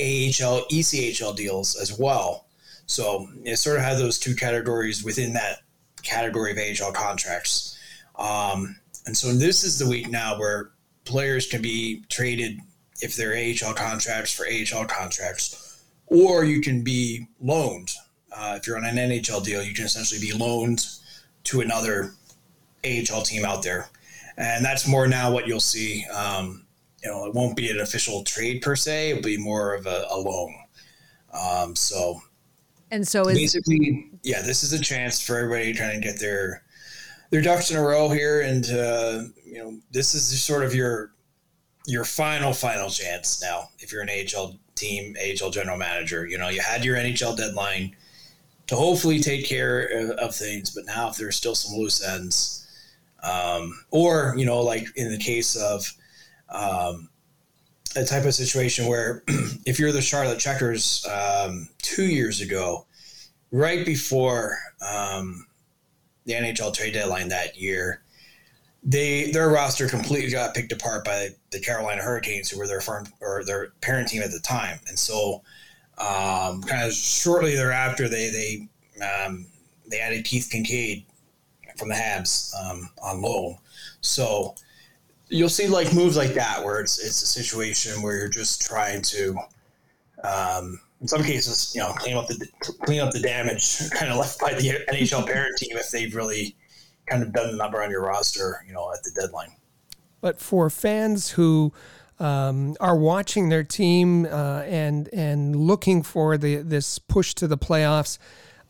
AHL, ECHL deals as well. So it sort of had those two categories within that category of AHL contracts. Um, and so this is the week now where players can be traded if they're AHL contracts for AHL contracts, or you can be loaned. Uh, if you're on an NHL deal, you can essentially be loaned to another AHL team out there. And that's more now what you'll see. Um, you know, it won't be an official trade per se; it'll be more of a, a loan. Um, so and so is basically, yeah, this is a chance for everybody trying to get their their ducks in a row here, and uh, you know, this is sort of your your final final chance now. If you're an AHL team, AHL general manager, you know, you had your NHL deadline to hopefully take care of, things, but now if there's still some loose ends, um, or you know, like in the case of um, a type of situation where if you're the Charlotte Checkers um, two years ago, right before um, the NHL trade deadline that year, they their roster completely got picked apart by the Carolina Hurricanes, who were their farm or their parent team at the time, and so um, kind of shortly thereafter, they they um, they added Keith Kinkaid from the Habs um, on loan, so you'll see like moves like that where it's it's a situation where you're just trying to um, in some cases you know clean up the clean up the damage kind of left by the NHL parent team if they've really kind of done the number on your roster you know at the deadline. But for fans who um, are watching their team uh, and and looking for the this push to the playoffs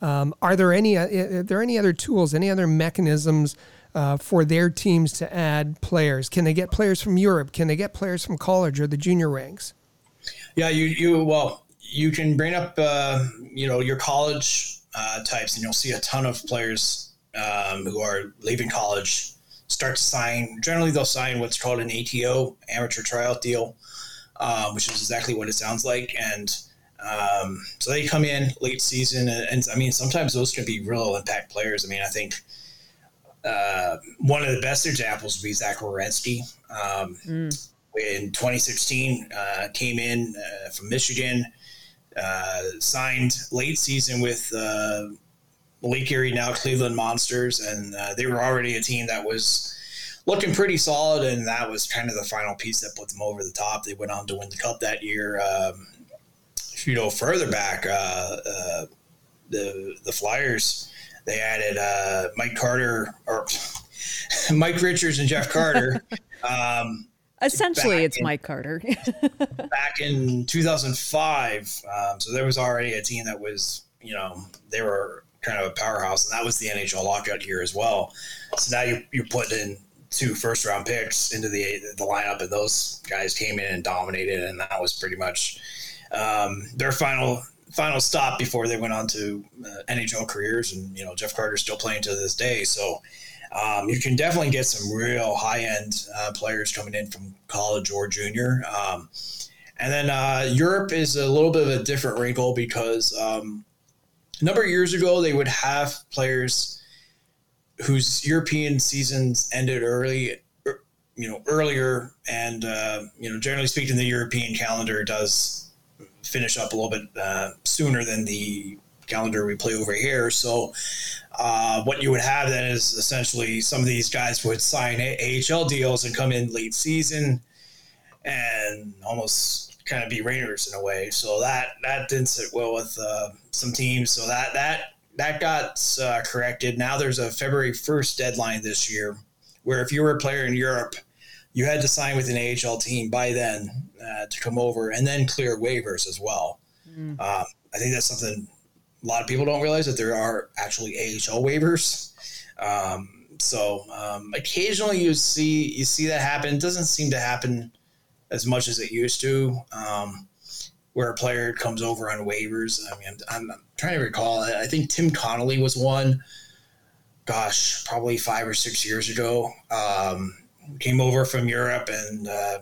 um, are there any uh, are there any other tools any other mechanisms uh, for their teams to add players? Can they get players from Europe? Can they get players from college or the junior ranks? Yeah, you you well, you can bring up uh, you know your college uh, types, and you'll see a ton of players um, who are leaving college start to sign. Generally, they'll sign what's called an ATO, amateur tryout deal, uh, which is exactly what it sounds like, and Um, so they come in late season, and, and, I mean, sometimes those can be real impact players. I mean, I think uh, one of the best examples would be Zach Werenski. Um, mm. In 2016, uh, came in uh, from Michigan, uh, signed late season with uh, Lake Erie, now Cleveland Monsters, and uh, they were already a team that was looking pretty solid, and that was kind of the final piece that put them over the top. They went on to win the cup that year. Um, if you go further back, uh, uh, the the Flyers they added uh, Mike Carter or Mike Richards and Jeff Carter. Um, Essentially, it's in, Mike Carter. back in 2005, um, so there was already a team that was, you know, they were kind of a powerhouse, and that was the NHL lockout year as well. So now you you put in two first round picks into the the lineup, and those guys came in and dominated, and that was pretty much um, their final final stop before they went on to uh, NHL careers. And you know, Jeff Carter's still playing to this day, so. Um, you can definitely get some real high end uh, players coming in from college or junior. Um, and then uh, Europe is a little bit of a different wrinkle because um, a number of years ago they would have players whose European seasons ended early, you know, earlier, and uh, you know, generally speaking, the European calendar does finish up a little bit uh, sooner than the calendar we play over here. So, uh, what you would have then is essentially some of these guys would sign AHL deals and come in late season, and almost kind of be Raiders in a way. So that that didn't sit well with uh, some teams. So that that that got uh, corrected. Now there's a February 1st deadline this year where if you were a player in Europe, you had to sign with an AHL team by then uh, to come over and then clear waivers as well. Mm. Uh, I think that's something a lot of people don't realize that there are actually AHL waivers. Um, so um, occasionally you see you see that happen. It doesn't seem to happen as much as it used to. Um, where a player comes over on waivers. I mean, I'm, I'm, trying to recall. I think Tim Connolly was one. Gosh, probably five or six years ago. Um, came over from Europe and uh,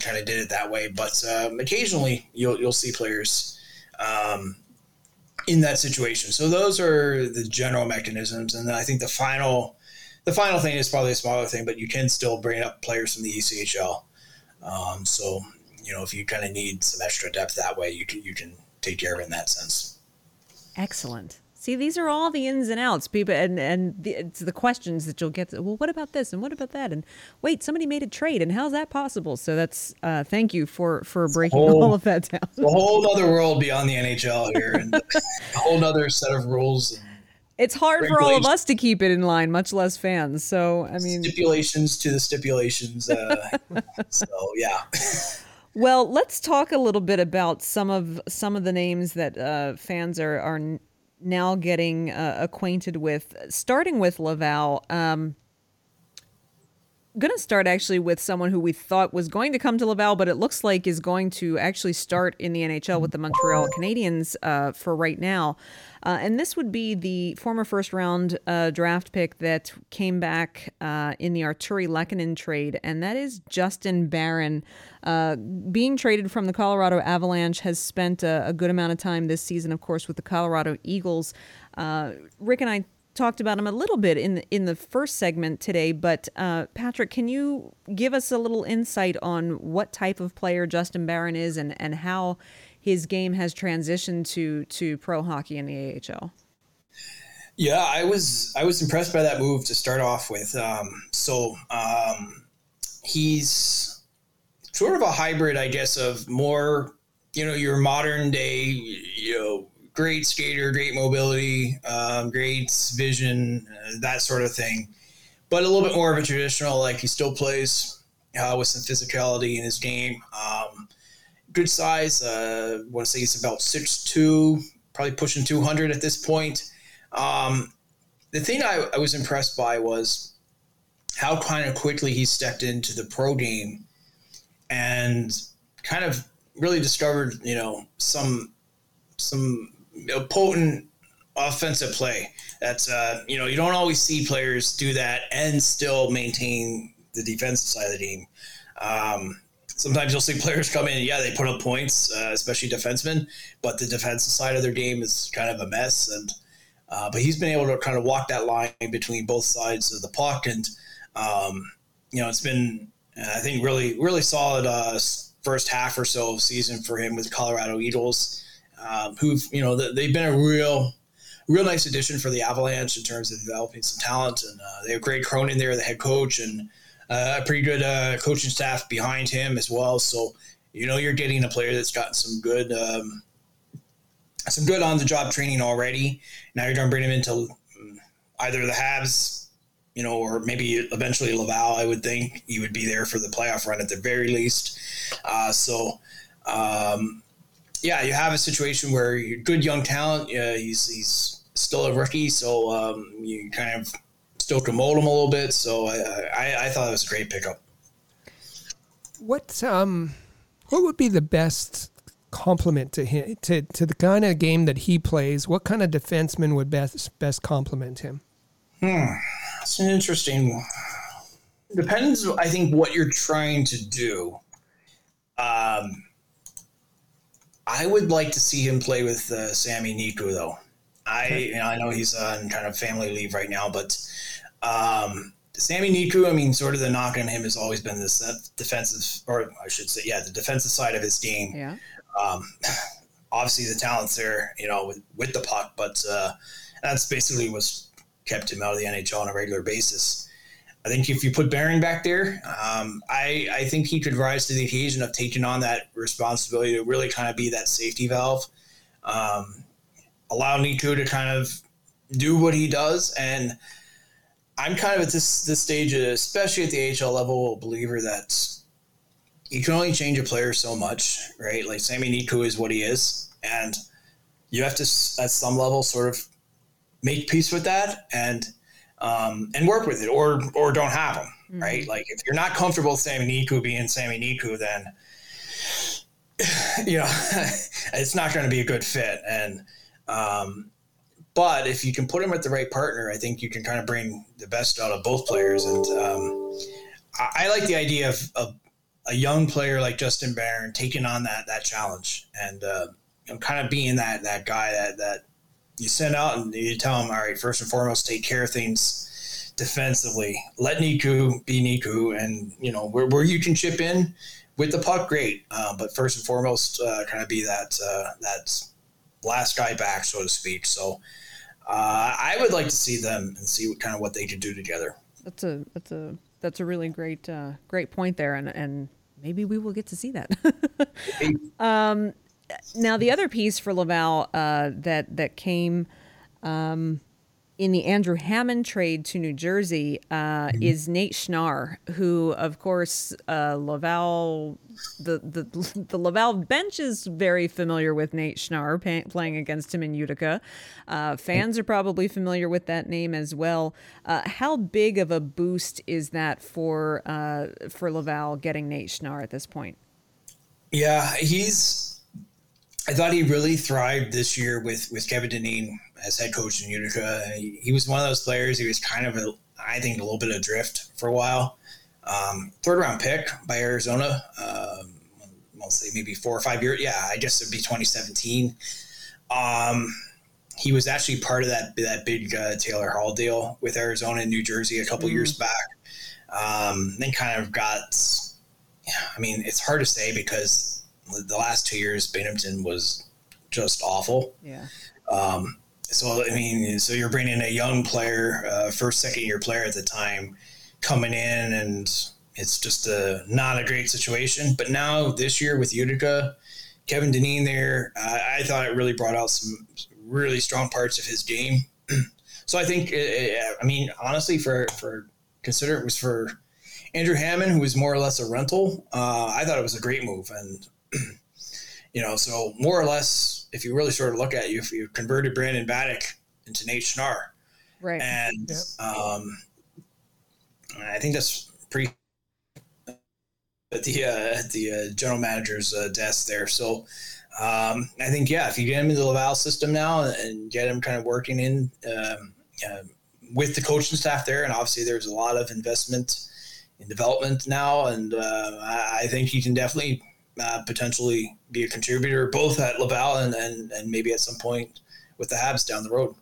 kind of did it that way. But um, occasionally, you'll you'll see players um, in that situation. So those are the general mechanisms, and I think the final the final thing is probably a smaller thing, but you can still bring up players from the ECHL. Um, so you know, if you kind of need some extra depth that way, you can you can take care of it in that sense. Excellent. See, these are all the ins and outs, people, and and the, it's the questions that you'll get. Well, what about this and what about that? And wait, somebody made a trade, and how's that possible? So that's uh, thank you for for breaking whole, all of that down. a whole other world beyond the NHL here, and a whole other set of rules. it's hard for all of us to keep it in line, much less fans. So I mean, stipulations to the stipulations. Uh, so yeah. Well, let's talk a little bit about some of some of the names that uh, fans are are now getting uh, acquainted with. Starting with Laval, um, going to start actually with someone who we thought was going to come to Laval, but it looks like is going to actually start in the NHL with the Montreal Canadiens uh, for right now. Uh, and this would be the former first round uh, draft pick that came back uh, in the Artturi Lehkonen trade, and that is Justin Barron. Uh, being traded from the Colorado Avalanche has spent a, a, good amount of time this season, of course, with the Colorado Eagles. Uh, Rick and I talked about him a little bit in the, in the first segment today, but uh, Patrick, can you give us a little insight on what type of player Justin Barron is and, and how his game has transitioned to to pro hockey in the AHL. Yeah, I was I was impressed by that move to start off with. Um, so um, he's sort of a hybrid, I guess, of more you know your modern day you know great skater, great mobility, um, great vision, uh, that sort of thing, but a little bit more of a traditional. Like he still plays uh, with some physicality in his game. Um, good size. Uh, I want to say he's about 6'2", probably pushing 200 at this point. Um, the thing I, I, was impressed by was how kind of quickly he stepped into the pro game and kind of really discovered, you know, some some you know, potent offensive play. That's uh, you know, you don't always see players do that and still maintain the defensive side of the team. Um, sometimes you'll see players come in, yeah, they put up points, uh, especially defensemen, but the defensive side of their game is kind of a mess. And uh, but he's been able to kind of walk that line between both sides of the puck, and um, you know, it's been I think really really solid uh, first half or so of season for him with Colorado Eagles, um, who've you know they've been a real real nice addition for the Avalanche in terms of developing some talent, and uh, they have Greg Cronin there, the head coach, and uh, a pretty good uh, coaching staff behind him as well. So you know you're getting a player that's got some good um, some good on the job training already. Now you're going to bring him into either the Habs, you know, or maybe eventually Laval. I would think he would be there for the playoff run at the very least. Uh, so. Um, yeah, you have a situation where you're good young talent. Uh, he's he's still a rookie, so um, you kind of still can mold him a little bit. So I, I, I thought it was a great pickup. What um, what would be the best complement to him to, to the kind of game that he plays? What kind of defenseman would best best complement him? Hmm, that's an interesting. Depends, I think, what you're trying to do. Um, I would like to see him play with uh, Sami Niku, though. I you know, I know he's on kind of family leave right now, but um, Sami Niku, I mean, sort of the knock on him has always been this defensive, or I should say, yeah, the defensive side of his game. Yeah. Um, obviously, the talent's there, you know, with, with the puck, but uh, that's basically what's kept him out of the NHL on a regular basis. I think if you put Barron back there, um, I, I think he could rise to the occasion of taking on that responsibility to really kind of be that safety valve, um, allow Niku to kind of do what he does. And I'm kind of at this this stage, especially at the AHL level, a believer that you can only change a player so much, right? Like Sami Niku is what he is, and you have to at some level sort of make peace with that and – um, and work with it, or or don't have them, mm-hmm. right? Like if you're not comfortable with Sami Niku being Sami Niku, then you know it's not going to be a good fit. And um, but if you can put him with the right partner, I think you can kind of bring the best out of both players. And um, I, I, like the idea of, of, a young player like Justin Barron taking on that that challenge and uh, you know, kind of being that that guy that that you send out and you tell him, all right, first and foremost, take care of things defensively. Let Niku be Niku, and you know where, where you can chip in with the puck, great. Uh, but first and foremost, uh, kind of be that uh, that last guy back, so to speak. So uh, I would like to see them and see what kind of what they could do together. That's a that's a that's a really great uh, great point there, and and maybe we will get to see that. um, now the other piece for Laval uh, that that came um, in the Andrew Hammond trade to New Jersey uh, mm-hmm. is Nate Schnarr, who, of course, uh, Laval, the, the the Laval bench is very familiar with Nate Schnarr pay, playing against him in Utica. Uh, fans are probably familiar with that name as well. Uh, how big of a boost is that for uh, for Laval getting Nate Schnarr at this point? Yeah, he's I thought he really thrived this year with with Kevin Dineen as head coach in Utica. He, he, was one of those players. He was kind of a, I think, a little bit adrift for a while. Um, third round pick by Arizona. Um, I'll say maybe four or five years. Yeah, I guess it'd be 2017. Um, he was actually part of that that big uh, Taylor Hall deal with Arizona and New Jersey a couple mm-hmm. years back. Um, then kind of got. Yeah, I mean, it's hard to say because the last two years, Binghamton was just awful. Yeah. Um, so I mean, so you're bringing a young player, uh, first second year player at the time, coming in, and it's just a not a great situation. But now this year with Utica, Kevin Dineen there, uh, I thought it really brought out some really strong parts of his game. so I think, uh, I mean, honestly, for for consider it was for Andrew Hammond, who was more or less a rental. Uh, I thought it was a great move, and you know, so more or less, if you really sort of look at it, you, you converted Brandon Baddock into Nate Schnarr. Right. And yep. um, I think that's pretty at the uh, at the uh, general manager's uh, desk there. So um, I think yeah, if you get him into the Laval system now and get him kind of working in um, with the coaching staff there, and obviously there's a lot of investment in development now, and uh, I, I think he can definitely uh, potentially be a contributor both at Laval and, and and maybe at some point with the Habs down the road.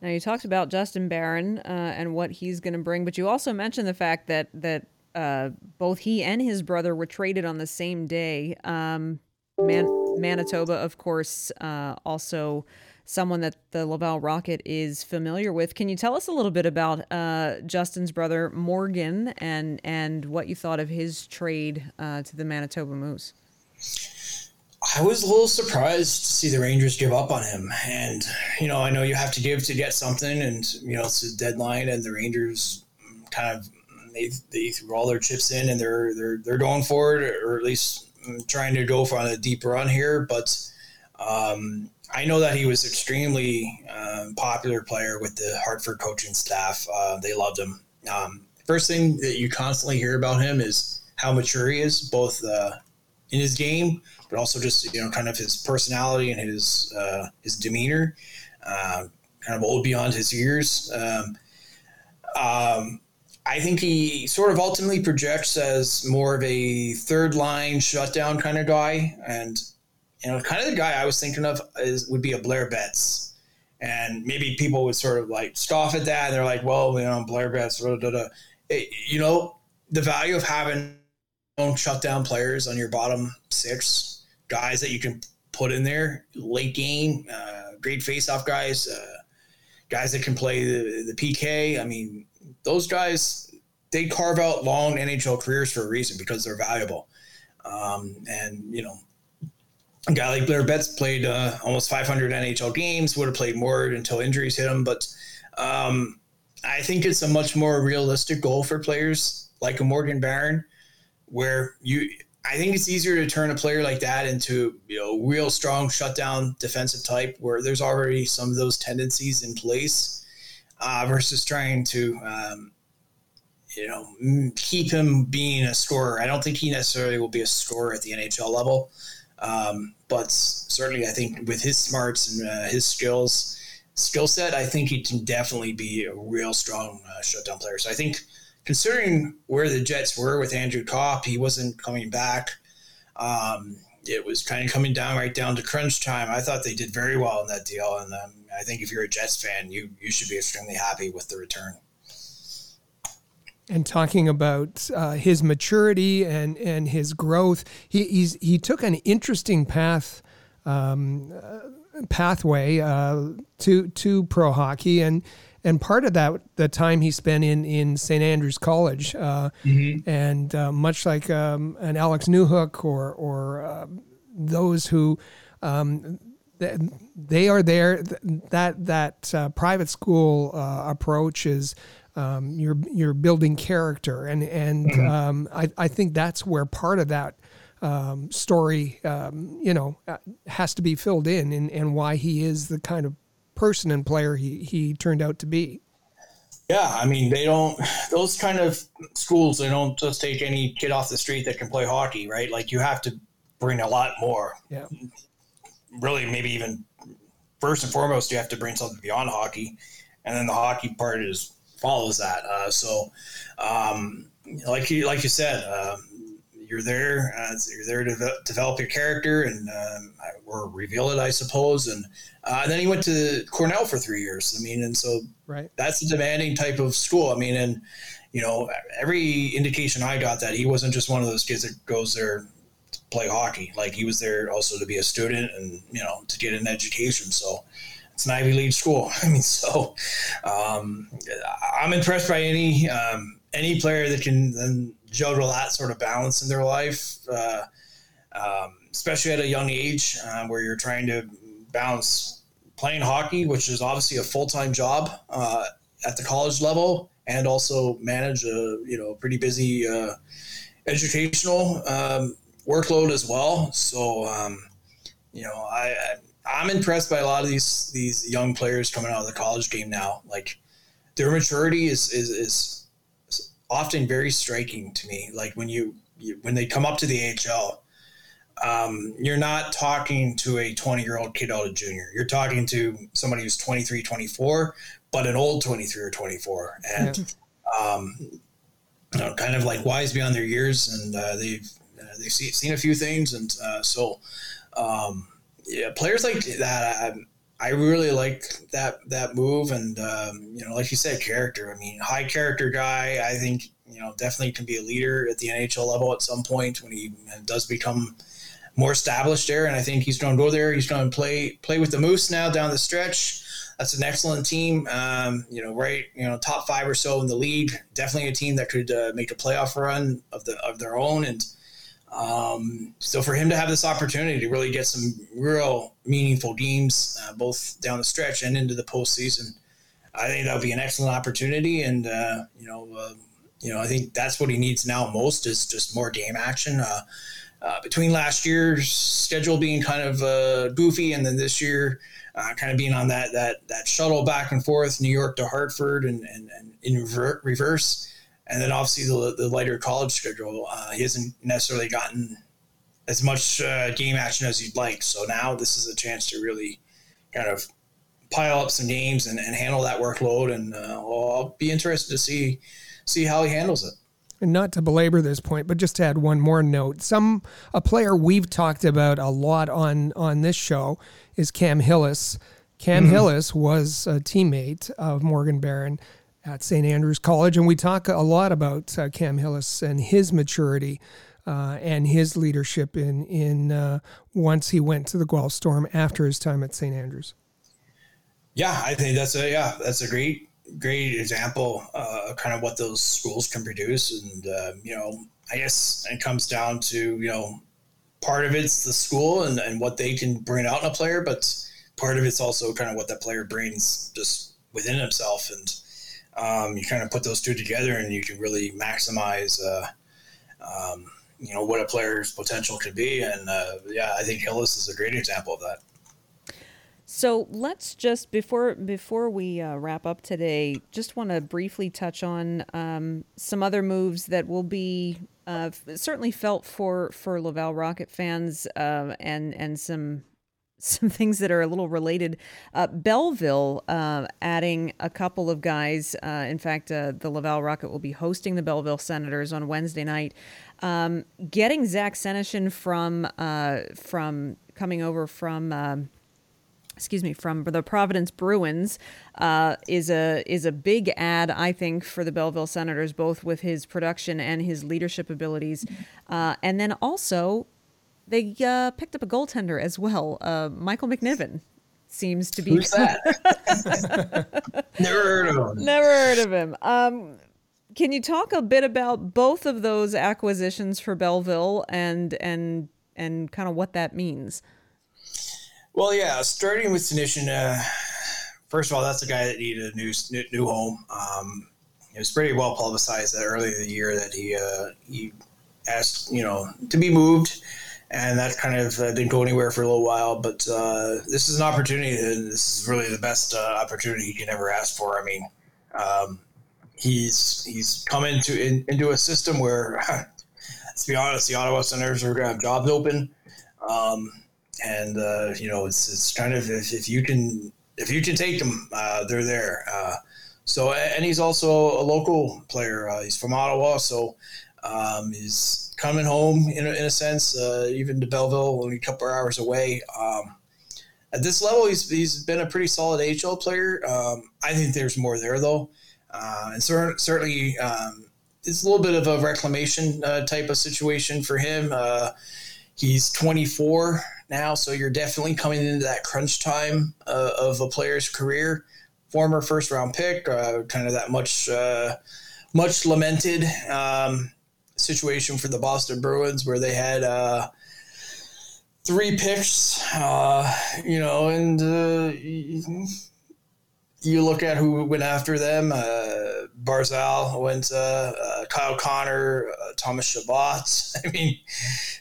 Now you talked about Justin Barron uh, and what he's going to bring, but you also mentioned the fact that that uh, both he and his brother were traded on the same day. Um, Man- Manitoba, of course, uh, also someone that the Laval Rocket is familiar with. Can you tell us a little bit about uh, Justin's brother Morgan and and what you thought of his trade uh, to the Manitoba Moose? I was a little surprised to see the Rangers give up on him, and you know I know you have to give to get something, and you know it's a deadline, and the Rangers kind of they, they threw all their chips in, and they're they're they're going for it, or at least trying to go for on a deep run here, but. Um, I know that he was extremely um, popular player with the Hartford coaching staff. Uh, they loved him. Um, first thing that you constantly hear about him is how mature he is, both uh, in his game, but also just you know kind of his personality and his uh, his demeanor, uh, kind of old beyond his years. Um, um, I think he sort of ultimately projects as more of a third line shutdown kind of guy, and you know, kind of the guy I was thinking of is would be a Blair Betts. And maybe people would sort of like scoff at that. And they're like, well, you know, Blair Betts, da, da, da. It, you know, the value of having shut down players on your bottom six, guys that you can put in there late game, uh, great face-off guys, uh, guys that can play the, the PK. I mean, those guys, they carve out long NHL careers for a reason because they're valuable. Um, and, you know, a guy like Blair Betts played uh, almost 500 NHL games, would have played more until injuries hit him. But um, I think it's a much more realistic goal for players like a Morgan Barron, where you. I think it's easier to turn a player like that into you know real strong shutdown defensive type where there's already some of those tendencies in place uh, versus trying to um, you know keep him being a scorer. I don't think he necessarily will be a scorer at the NHL level. Um, but certainly, I think with his smarts and uh, his skills, skill set, I think he can definitely be a real strong uh, shutdown player. So I think, considering where the Jets were with Andrew Copp, he wasn't coming back. Um, it was kind of coming down right down to crunch time. I thought they did very well in that deal, and um, I think if you're a Jets fan, you you should be extremely happy with the return and talking about uh, his maturity and and his growth. He he's, he took an interesting path. Um, uh, pathway uh, to to pro hockey and and part of that the time he spent in in St Andrews College uh, mm-hmm. and uh, much like um, an Alex Newhook or or uh, those who um, they are there that that uh, private school approach is um, you're you're building character, and and mm-hmm. um, I I think that's where part of that um, story, um, you know, uh, has to be filled in, and and why he is the kind of person and player he he turned out to be. Yeah, I mean, they don't those kind of schools. They don't just take any kid off the street that can play hockey, right? Like you have to bring a lot more. Yeah. Really, maybe even first and foremost, you have to bring something beyond hockey, and then the hockey part is follows that. Uh, so, um, like you like you said, uh, you're there. Uh, you're there to de- develop your character and um, or reveal it, I suppose. And, uh, and then he went to Cornell for three years. I mean, and so right. that's a demanding type of school. I mean, and you know, every indication I got that he wasn't just one of those kids that goes there to play hockey. Like he was there also to be a student and you know to get an education. So it's an Ivy League school. I mean, so um, I'm impressed by any um, any player that can then juggle that sort of balance in their life, uh, um, especially at a young age uh, where you're trying to balance playing hockey, which is obviously a full time job uh, at the college level, and also manage a you know pretty busy uh, educational um, workload as well. So um, you know I, I I'm impressed by a lot of these these young players coming out of the college game now. Like their maturity is is, is often very striking to me. Like when you, you when they come up to the AHL, um, you're not talking to a 20 year old kid out of junior. You're talking to somebody who's 23, 24, but an old 23 or 24. And yeah. um, you know, kind of like wise beyond their years, and uh, they've uh, they've see, seen a few things, and uh, so um, yeah, players like that. I, I really like that that move, and um, you know, like you said, character. I mean, high character guy. I think you know definitely can be a leader at the NHL level at some point when he does become more established there. And I think he's going to go there. He's going to play play with the Moose now down the stretch. That's an excellent team. Um, you know, right? You know, top five or so in the league. Definitely a team that could uh, make a playoff run of the of their own. And um, so for him to have this opportunity to really get some real meaningful games, uh, both down the stretch and into the postseason, I think that would be an excellent opportunity. And uh, you know, uh, you know, I think that's what he needs now most is just more game action. Uh, uh, between last year's schedule being kind of uh, goofy and then this year kind of being on that that that shuttle back and forth, New York to Hartford, and and, and in reverse, and then obviously the, the lighter college schedule. Uh, he hasn't necessarily gotten as much uh, game action as you'd like. So now this is a chance to really kind of pile up some games and, and handle that workload. And uh, well, I'll be interested to see see how he handles it and not to belabor this point, but just to add one more note, some a player we've talked about a lot on on this show is Cam Hillis. Cam mm-hmm. Hillis was a teammate of Morgan Barron at St. Andrews College, and we talk a lot about uh, Cam Hillis and his maturity uh, and his leadership in in uh, once he went to the Guelph Storm after his time at St. Andrews. Yeah, I think that's a yeah that's a great great example, uh, kind of what those schools can produce. And, uh, you know, I guess it comes down to, you know, part of it's the school and, and what they can bring out in a player, but part of it's also kind of what that player brings just within himself. And um, you kind of put those two together and you can really maximize, uh, um, you know, what a player's potential could be. And uh, yeah, I think Hillis is a great example of that. So let's just before before we uh, wrap up today, just want to briefly touch on um, some other moves that will be uh, certainly felt for for Laval Rocket fans, uh, and and some some things that are a little related. Uh, Belleville uh, adding a couple of guys. Uh, in fact, the Laval Rocket will be hosting the Belleville Senators on Wednesday night. Um, getting Zach Senyshyn from from coming over from. Um, excuse me, from the Providence Bruins uh, is a is a big ad, I think, for the Belleville Senators, both with his production and his leadership abilities. Uh, and then also, they uh, picked up a goaltender as well, uh, Michael McNiven. Seems to be. Who's that? Never heard of him. Never heard of him. Um, can you talk a bit about both of those acquisitions for Belleville and and and kind of what that means? Well, yeah, starting with Senyshyn, uh, first of all, that's a guy that needed a new new home. Um, it was pretty well publicized that early in the year that he uh, he asked you know to be moved, and that kind of uh, didn't go anywhere for a little while. But uh, this is an opportunity, and this is really the best uh, opportunity he can ever ask for. I mean, um, he's he's come into in, into a system where, let's be honest, the Ottawa Senators are going to have jobs open. Um, and uh, you know it's it's kind of if, if you can if you can take them, uh, they're there. Uh, so and he's also a local player. He's from Ottawa, so um, he's coming home in a, in a sense, uh, even to Belleville, only a couple hours away. Um, at this level, he's he's been a pretty solid HL player. Um, I think there's more there though, uh, and cer- certainly um, it's a little bit of a reclamation type of situation for him. he's 24 now, so you're definitely coming into that crunch time uh, of a player's career. Former first round pick, uh, kind of that much uh, much lamented um, situation for the Boston Bruins, where they had uh, three picks, uh, you know, and uh, you look at who went after them. Uh, Barzal went, uh, uh, Kyle Connor, uh, Thomas Chabot. I mean,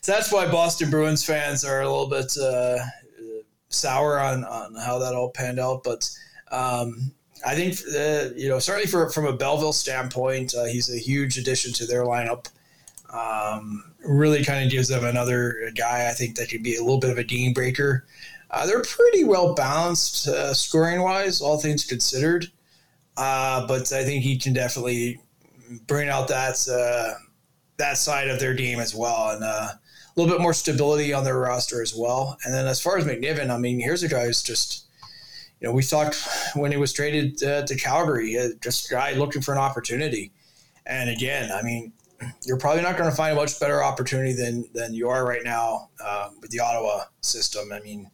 that's why Boston Bruins fans are a little bit uh, sour on, on how that all panned out. But um, I think, uh, you know, certainly for, from a Belleville standpoint, he's a huge addition to their lineup. Um, really kind of gives them another guy I think that could be a little bit of a game breaker. Uh, they're pretty well balanced uh, scoring wise, all things considered. Uh, but I think he can definitely bring out that uh, that side of their game as well, and uh, a little bit more stability on their roster as well. And then as far as McNiven, I mean, here's a guy who's just, you know, we talked when he was traded uh, to Calgary, just a guy looking for an opportunity. And again, I mean, you're probably not going to find a much better opportunity than than you are right now uh, with the Ottawa system. I mean,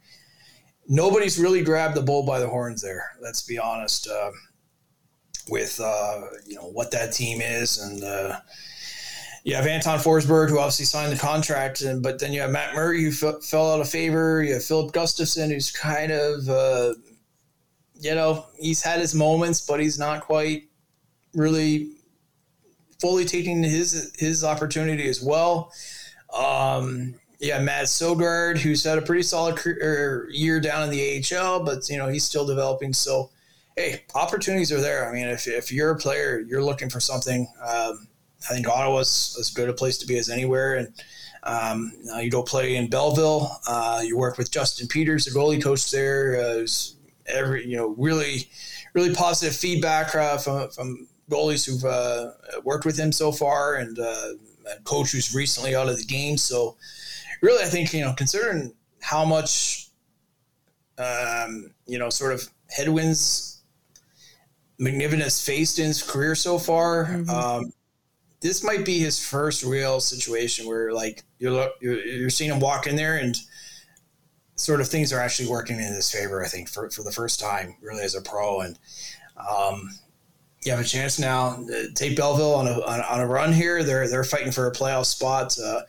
nobody's really grabbed the bull by the horns there. Let's be honest. Um, with uh, you know what that team is, and uh, you have Anton Forsberg who obviously signed the contract, and but then you have Matt Murray who f- fell out of favor. You have Filip Gustavsson who's kind of uh, you know he's had his moments, but he's not quite really fully taking his his opportunity as well. Um, yeah, Mads Sogaard, who's had a pretty solid career, year down in the AHL, but you know he's still developing. So, hey, opportunities are there. I mean, if, if you're a player, you're looking for something. Um, I think Ottawa's as good a place to be as anywhere. And um, you go play in Belleville. Uh, you work with Justin Peters, the goalie coach there. Uh, every you know really really positive feedback uh, from from goalies who've uh, worked with him so far, and uh, a coach who's recently out of the game. So really, I think you know, considering how much um, you know, sort of headwinds McNiven has faced in his career so far. Mm-hmm. Um, this might be his first real situation where, like, you're, you're you're seeing him walk in there and sort of things are actually working in his favor. I think for for the first time, really as a pro, and um, you have a chance now. Uh, take Belleville on a on, on, a run here. They're they're fighting for a playoff spot. Uh,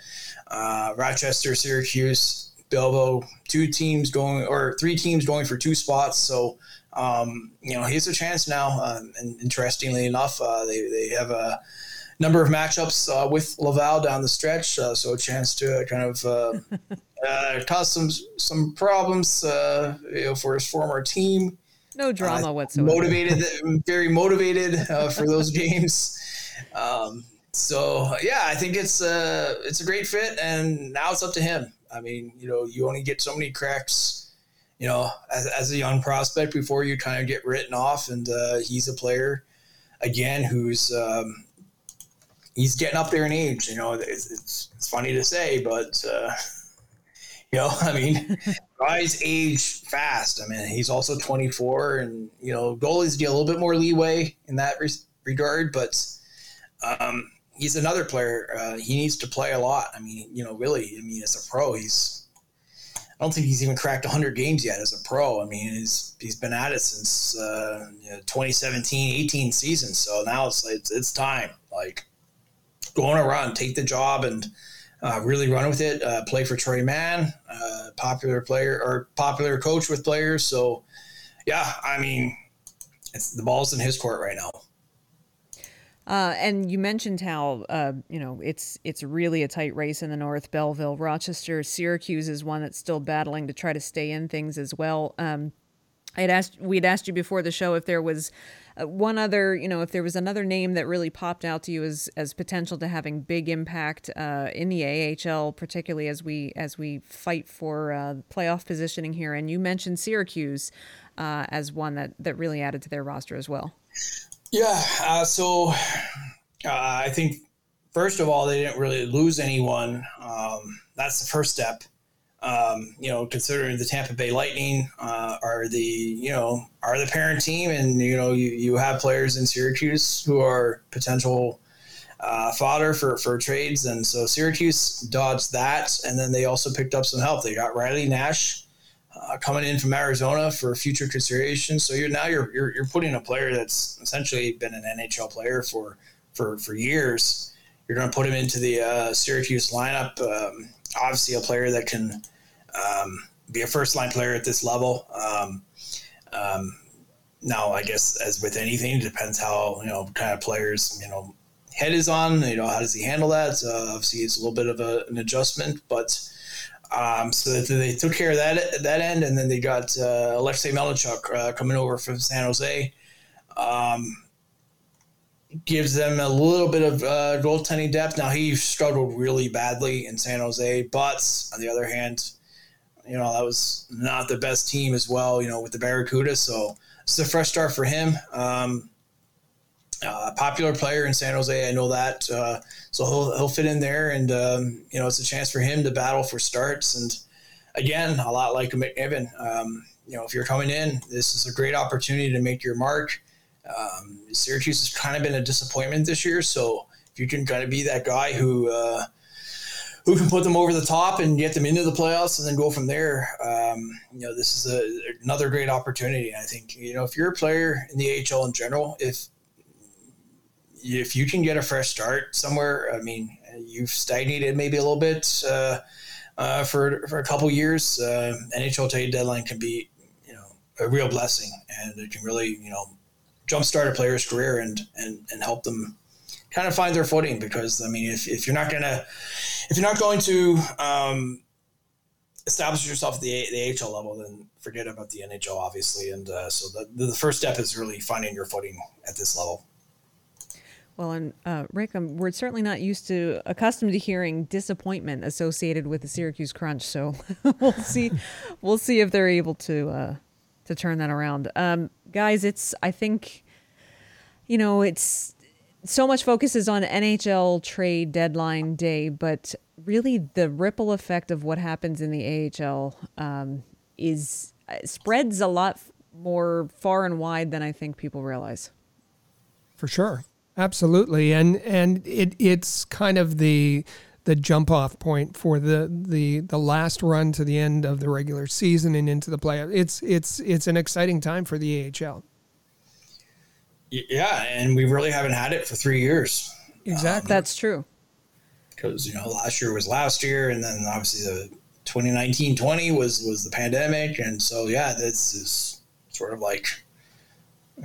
uh, Rochester, Syracuse, Belleville, two teams going or three teams going for two spots. So um, you know he has a chance now. Um, and interestingly enough, uh, they they have a number of matchups uh, with Laval down the stretch, uh, so a chance to kind of cause some some problems you know, for his former team. No drama whatsoever. Motivated, very motivated for those games. Um, so yeah, I think it's a it's a great fit, and now it's up to him. I mean, you know, you only get so many cracks, you know, as, as a young prospect before you kind of get written off, and uh, he's a player again who's um, he's getting up there in age. You know, it's, it's, it's funny to say, but uh, you know, I mean, guys age fast. I mean, he's also 24, and you know, goalies get a little bit more leeway in that re- regard, but. Um, he's another player. Uh, he needs to play a lot. I mean, you know, really, I mean, as a pro, he's. I don't think he's even cracked 100 games yet as a pro. I mean, he's he's been at it since uh, you know, 2017, 18 season. So now it's it's, it's time. Like, go on a run, take the job, and uh, really run with it. Uh, play for Troy Mann, uh, popular player or popular coach with players. So, yeah, I mean, the ball's in his court right now. Uh, and you mentioned how uh, you know it's it's really a tight race in the North. Belleville, Rochester, Syracuse is one that's still battling to try to stay in things as well. Um, I had asked we'd asked you before the show if there was uh, one other you know if there was another name that really popped out to you as as potential to having big impact uh, in the AHL, particularly as we as we fight for uh, playoff positioning here. And you mentioned Syracuse uh, as one that that really added to their roster as well. Yeah. Uh, so uh, I think, first of all, they didn't really lose anyone. Um, that's the first step. Um, you know, considering the Tampa Bay Lightning uh, are the, you know, are the parent team, and you know, you, you have players in Syracuse who are potential uh, fodder for for trades, and so Syracuse dodged that, and then they also picked up some help. They got Riley Nash, uh, coming in from Arizona for future consideration. So you're now you're, you're, you're putting a player that's essentially been an NHL player for for for years. You're going to put him into the uh, Syracuse lineup. Um, obviously, a player that can um, be a first line player at this level. Um, um, now, I guess as with anything, it depends how you know kind of players you know head is on. You know how does he handle that? Uh, obviously, it's a little bit of a, an adjustment, but um, so they took care of that that end, and then they got uh, Alexei Melnichuk uh, coming over from San Jose. Um, gives them a little bit of uh, goaltending depth. Now he struggled really badly in San Jose, but on the other hand, you know that was not the best team as well. You know with the Barracuda, so it's a fresh start for him. Um, uh, popular player in San Jose. I know that, uh, so he'll he'll fit in there, and um, you know it's a chance for him to battle for starts. And again, a lot like McNiven, um, you know, if you're coming in, this is a great opportunity to make your mark. Um, Syracuse has kind of been a disappointment this year, so if you can kind of be that guy who uh, who can put them over the top and get them into the playoffs and then go from there. Um, you know, this is a, another great opportunity. I think, you know, if you're a player in the AHL in general, if, if you can get a fresh start somewhere, I mean, you've stagnated maybe a little bit uh, uh, for, for a couple years, uh, NHL trade deadline can be, you know, a real blessing and it can really, you know, jumpstart a player's career and, and, and help them kind of find their footing because I mean, if, if you're not gonna if you're not going to um, establish yourself at the, the AHL level, then forget about the NHL, obviously. And uh, so the the first step is really finding your footing at this level. Well, and uh, Rick, um, we're certainly not used to accustomed to hearing disappointment associated with the Syracuse Crunch. So we'll see, we'll see if they're able to uh, to turn that around. Um, guys, it's I think, you know, it's so much focus is on NHL trade deadline day, but really the ripple effect of what happens in the AHL um, is uh, spreads a lot more far and wide than I think people realize. For sure, absolutely, and and it it's kind of the the jump off point for the the the last run to the end of the regular season and into the playoffs. It's it's it's an exciting time for the AHL. Yeah, and we really haven't had it for three years. Exactly. Um, That's true. Because you know, last year was last year, and then obviously the 2019-20 was was the pandemic, and so yeah, this is sort of like,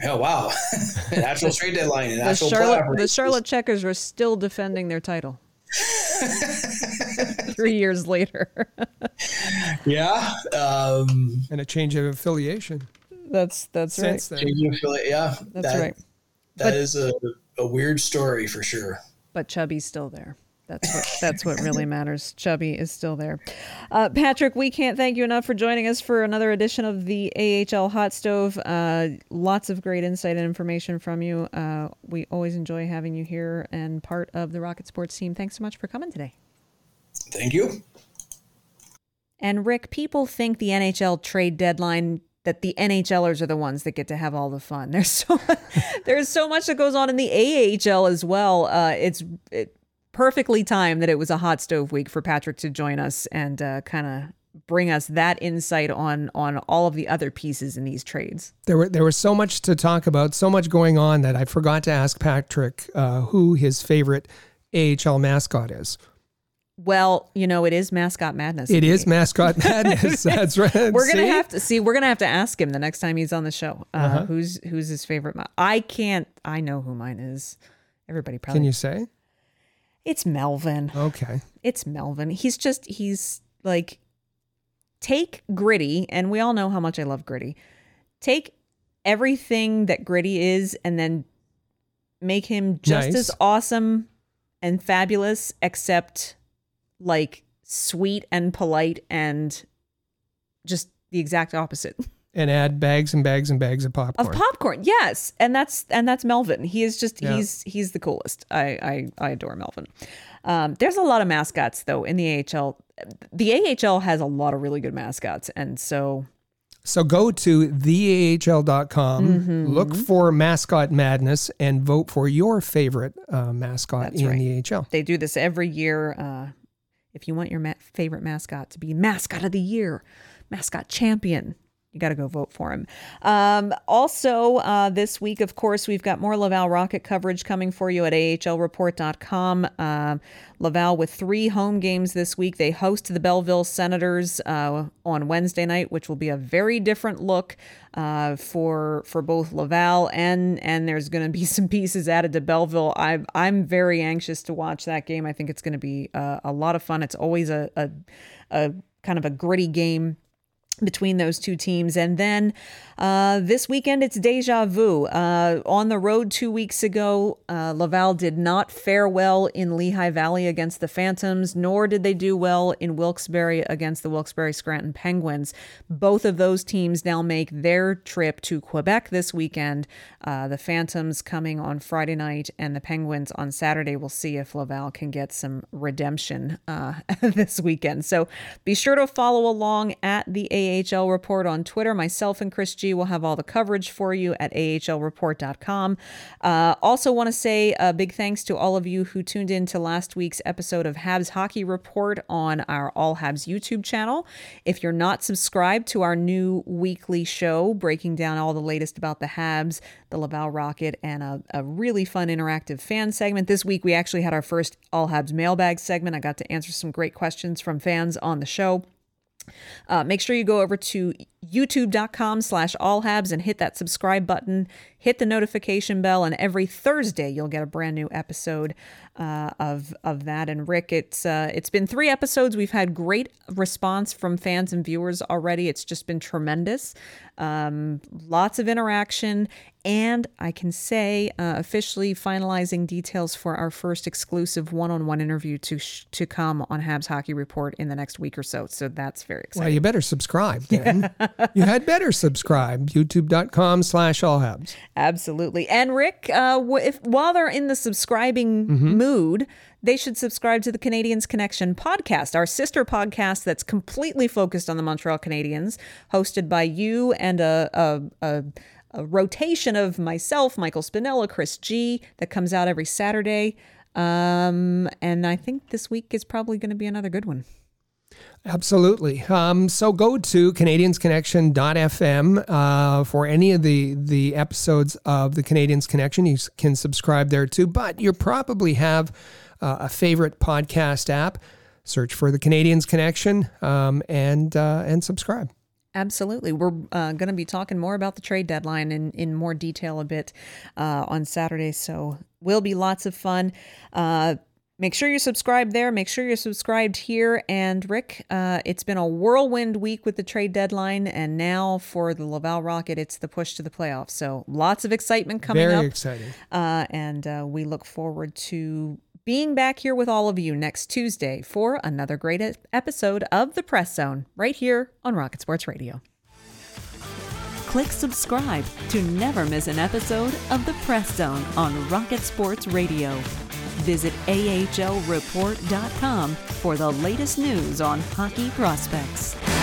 oh wow, natural trade deadline and the Charlotte, the Charlotte Checkers were still defending their title. Three years later. yeah, um, and a change of affiliation. That's that's right. Yeah, that's that, right. That but, is a, a weird story for sure. But Chubby's still there. That's what that's what really matters. Chubby is still there. Uh, Patrick, we can't thank you enough for joining us for another edition of the AHL Hot Stove. Uh, lots of great insight and information from you. Uh, we always enjoy having you here and part of the Rocket Sports team. Thanks so much for coming today. Thank you. And Rick, people think the NHL trade deadline that the NHLers are the ones that get to have all the fun. There's so there's so much that goes on in the AHL as well. Uh, it's it, perfectly timed that it was a hot stove week for Patrick to join us and uh, kind of bring us that insight on on all of the other pieces in these trades. There were there was so much to talk about, so much going on that I forgot to ask Patrick uh, who his favorite AHL mascot is. Well, you know, it is mascot madness. It is mascot madness. That's right. we're gonna have to see. We're gonna have to ask him the next time he's on the show. Uh, uh-huh. Who's who's his favorite? Ma- I can't. I know who mine is. Everybody probably. Can you say? It's Melvin. Okay. It's Melvin. He's just he's like take Gritty, and we all know how much I love Gritty. Take everything that Gritty is, and then make him just nice. as awesome and fabulous, except like sweet and polite and just the exact opposite. And add bags and bags and bags of popcorn. Of popcorn, yes, and that's and that's Melvin. He is just yeah. he's he's the coolest. I I, I adore Melvin. Um, there's a lot of mascots though in the AHL. The AHL has a lot of really good mascots, and so so go to theahl.com, mm-hmm. look for Mascot Madness, and vote for your favorite uh, mascot That's in right. the AHL. They do this every year. Uh, if you want your ma- favorite mascot to be mascot of the year, mascot champion, you got to go vote for him. Um, also, uh, this week, of course, we've got more Laval Rocket coverage coming for you at ahlreport.com. Uh, Laval with three home games this week. They host the Belleville Senators uh, on Wednesday night, which will be a very different look uh, for for both Laval and and there's going to be some pieces added to Belleville. I I'm very anxious to watch that game. I think it's going to be uh, a lot of fun. It's always a, a a kind of a gritty game between those two teams. And then uh, this weekend, it's deja vu. Uh, on the road two weeks ago, uh, Laval did not fare well in Lehigh Valley against the Phantoms, nor did they do well in Wilkes-Barre against the Wilkes-Barre Scranton Penguins. Both of those teams now make their trip to Quebec this weekend. Uh, the Phantoms coming on Friday night and the Penguins on Saturday. We'll see if Laval can get some redemption uh, this weekend. So be sure to follow along at the AHL Report on Twitter. Myself and Chris G will have all the coverage for you at ahlreport.com. Uh, also, want to say a big thanks to all of you who tuned in to last week's episode of Habs Hockey Report on our All Habs YouTube channel. If you're not subscribed to our new weekly show, breaking down all the latest about the Habs, the Laval Rocket, and a, a really fun interactive fan segment. This week, we actually had our first All Habs mailbag segment. I got to answer some great questions from fans on the show. Uh, make sure you go over to youtube.com slash allhabs and hit that subscribe button hit the notification bell and every thursday you'll get a brand new episode uh, of of that and rick it's uh, it's been three episodes we've had great response from fans and viewers already it's just been tremendous um, lots of interaction and I can say uh, officially finalizing details for our first exclusive one-on-one interview to sh- to come on Habs Hockey Report in the next week or so. So that's very exciting. Well, you better subscribe then. you had better subscribe. YouTube.com slash all habs. Absolutely. And Rick, uh, if while they're in the subscribing Mm-hmm. mood, they should subscribe to the Canadiens Connection podcast, our sister podcast that's completely focused on the Montreal Canadiens, hosted by you and a, a, a, a rotation of myself, Michael Spinella, Chris G, that comes out every Saturday. Um, and I think this week is probably going to be another good one. Absolutely. Um, so go to CanadiensConnection.fm uh, for any of the the episodes of the Canadiens Connection. You can subscribe there too. But you probably have uh, a favorite podcast app. Search for the Canadiens Connection um, and uh, and subscribe. Absolutely. We're uh, going to be talking more about the trade deadline in, in more detail a bit uh, on Saturday. So, will be lots of fun. Uh, make sure you're subscribed there. Make sure you're subscribed here. And, Rick, uh, it's been a whirlwind week with the trade deadline. And now for the Laval Rocket, it's the push to the playoffs. So, lots of excitement coming Very up. exciting. Uh, and uh, we look forward to being back here with all of you next Tuesday for another great episode of The Press Zone right here on Rocket Sports Radio. Click subscribe to never miss an episode of The Press Zone on Rocket Sports Radio. Visit AHLReport.com for the latest news on hockey prospects.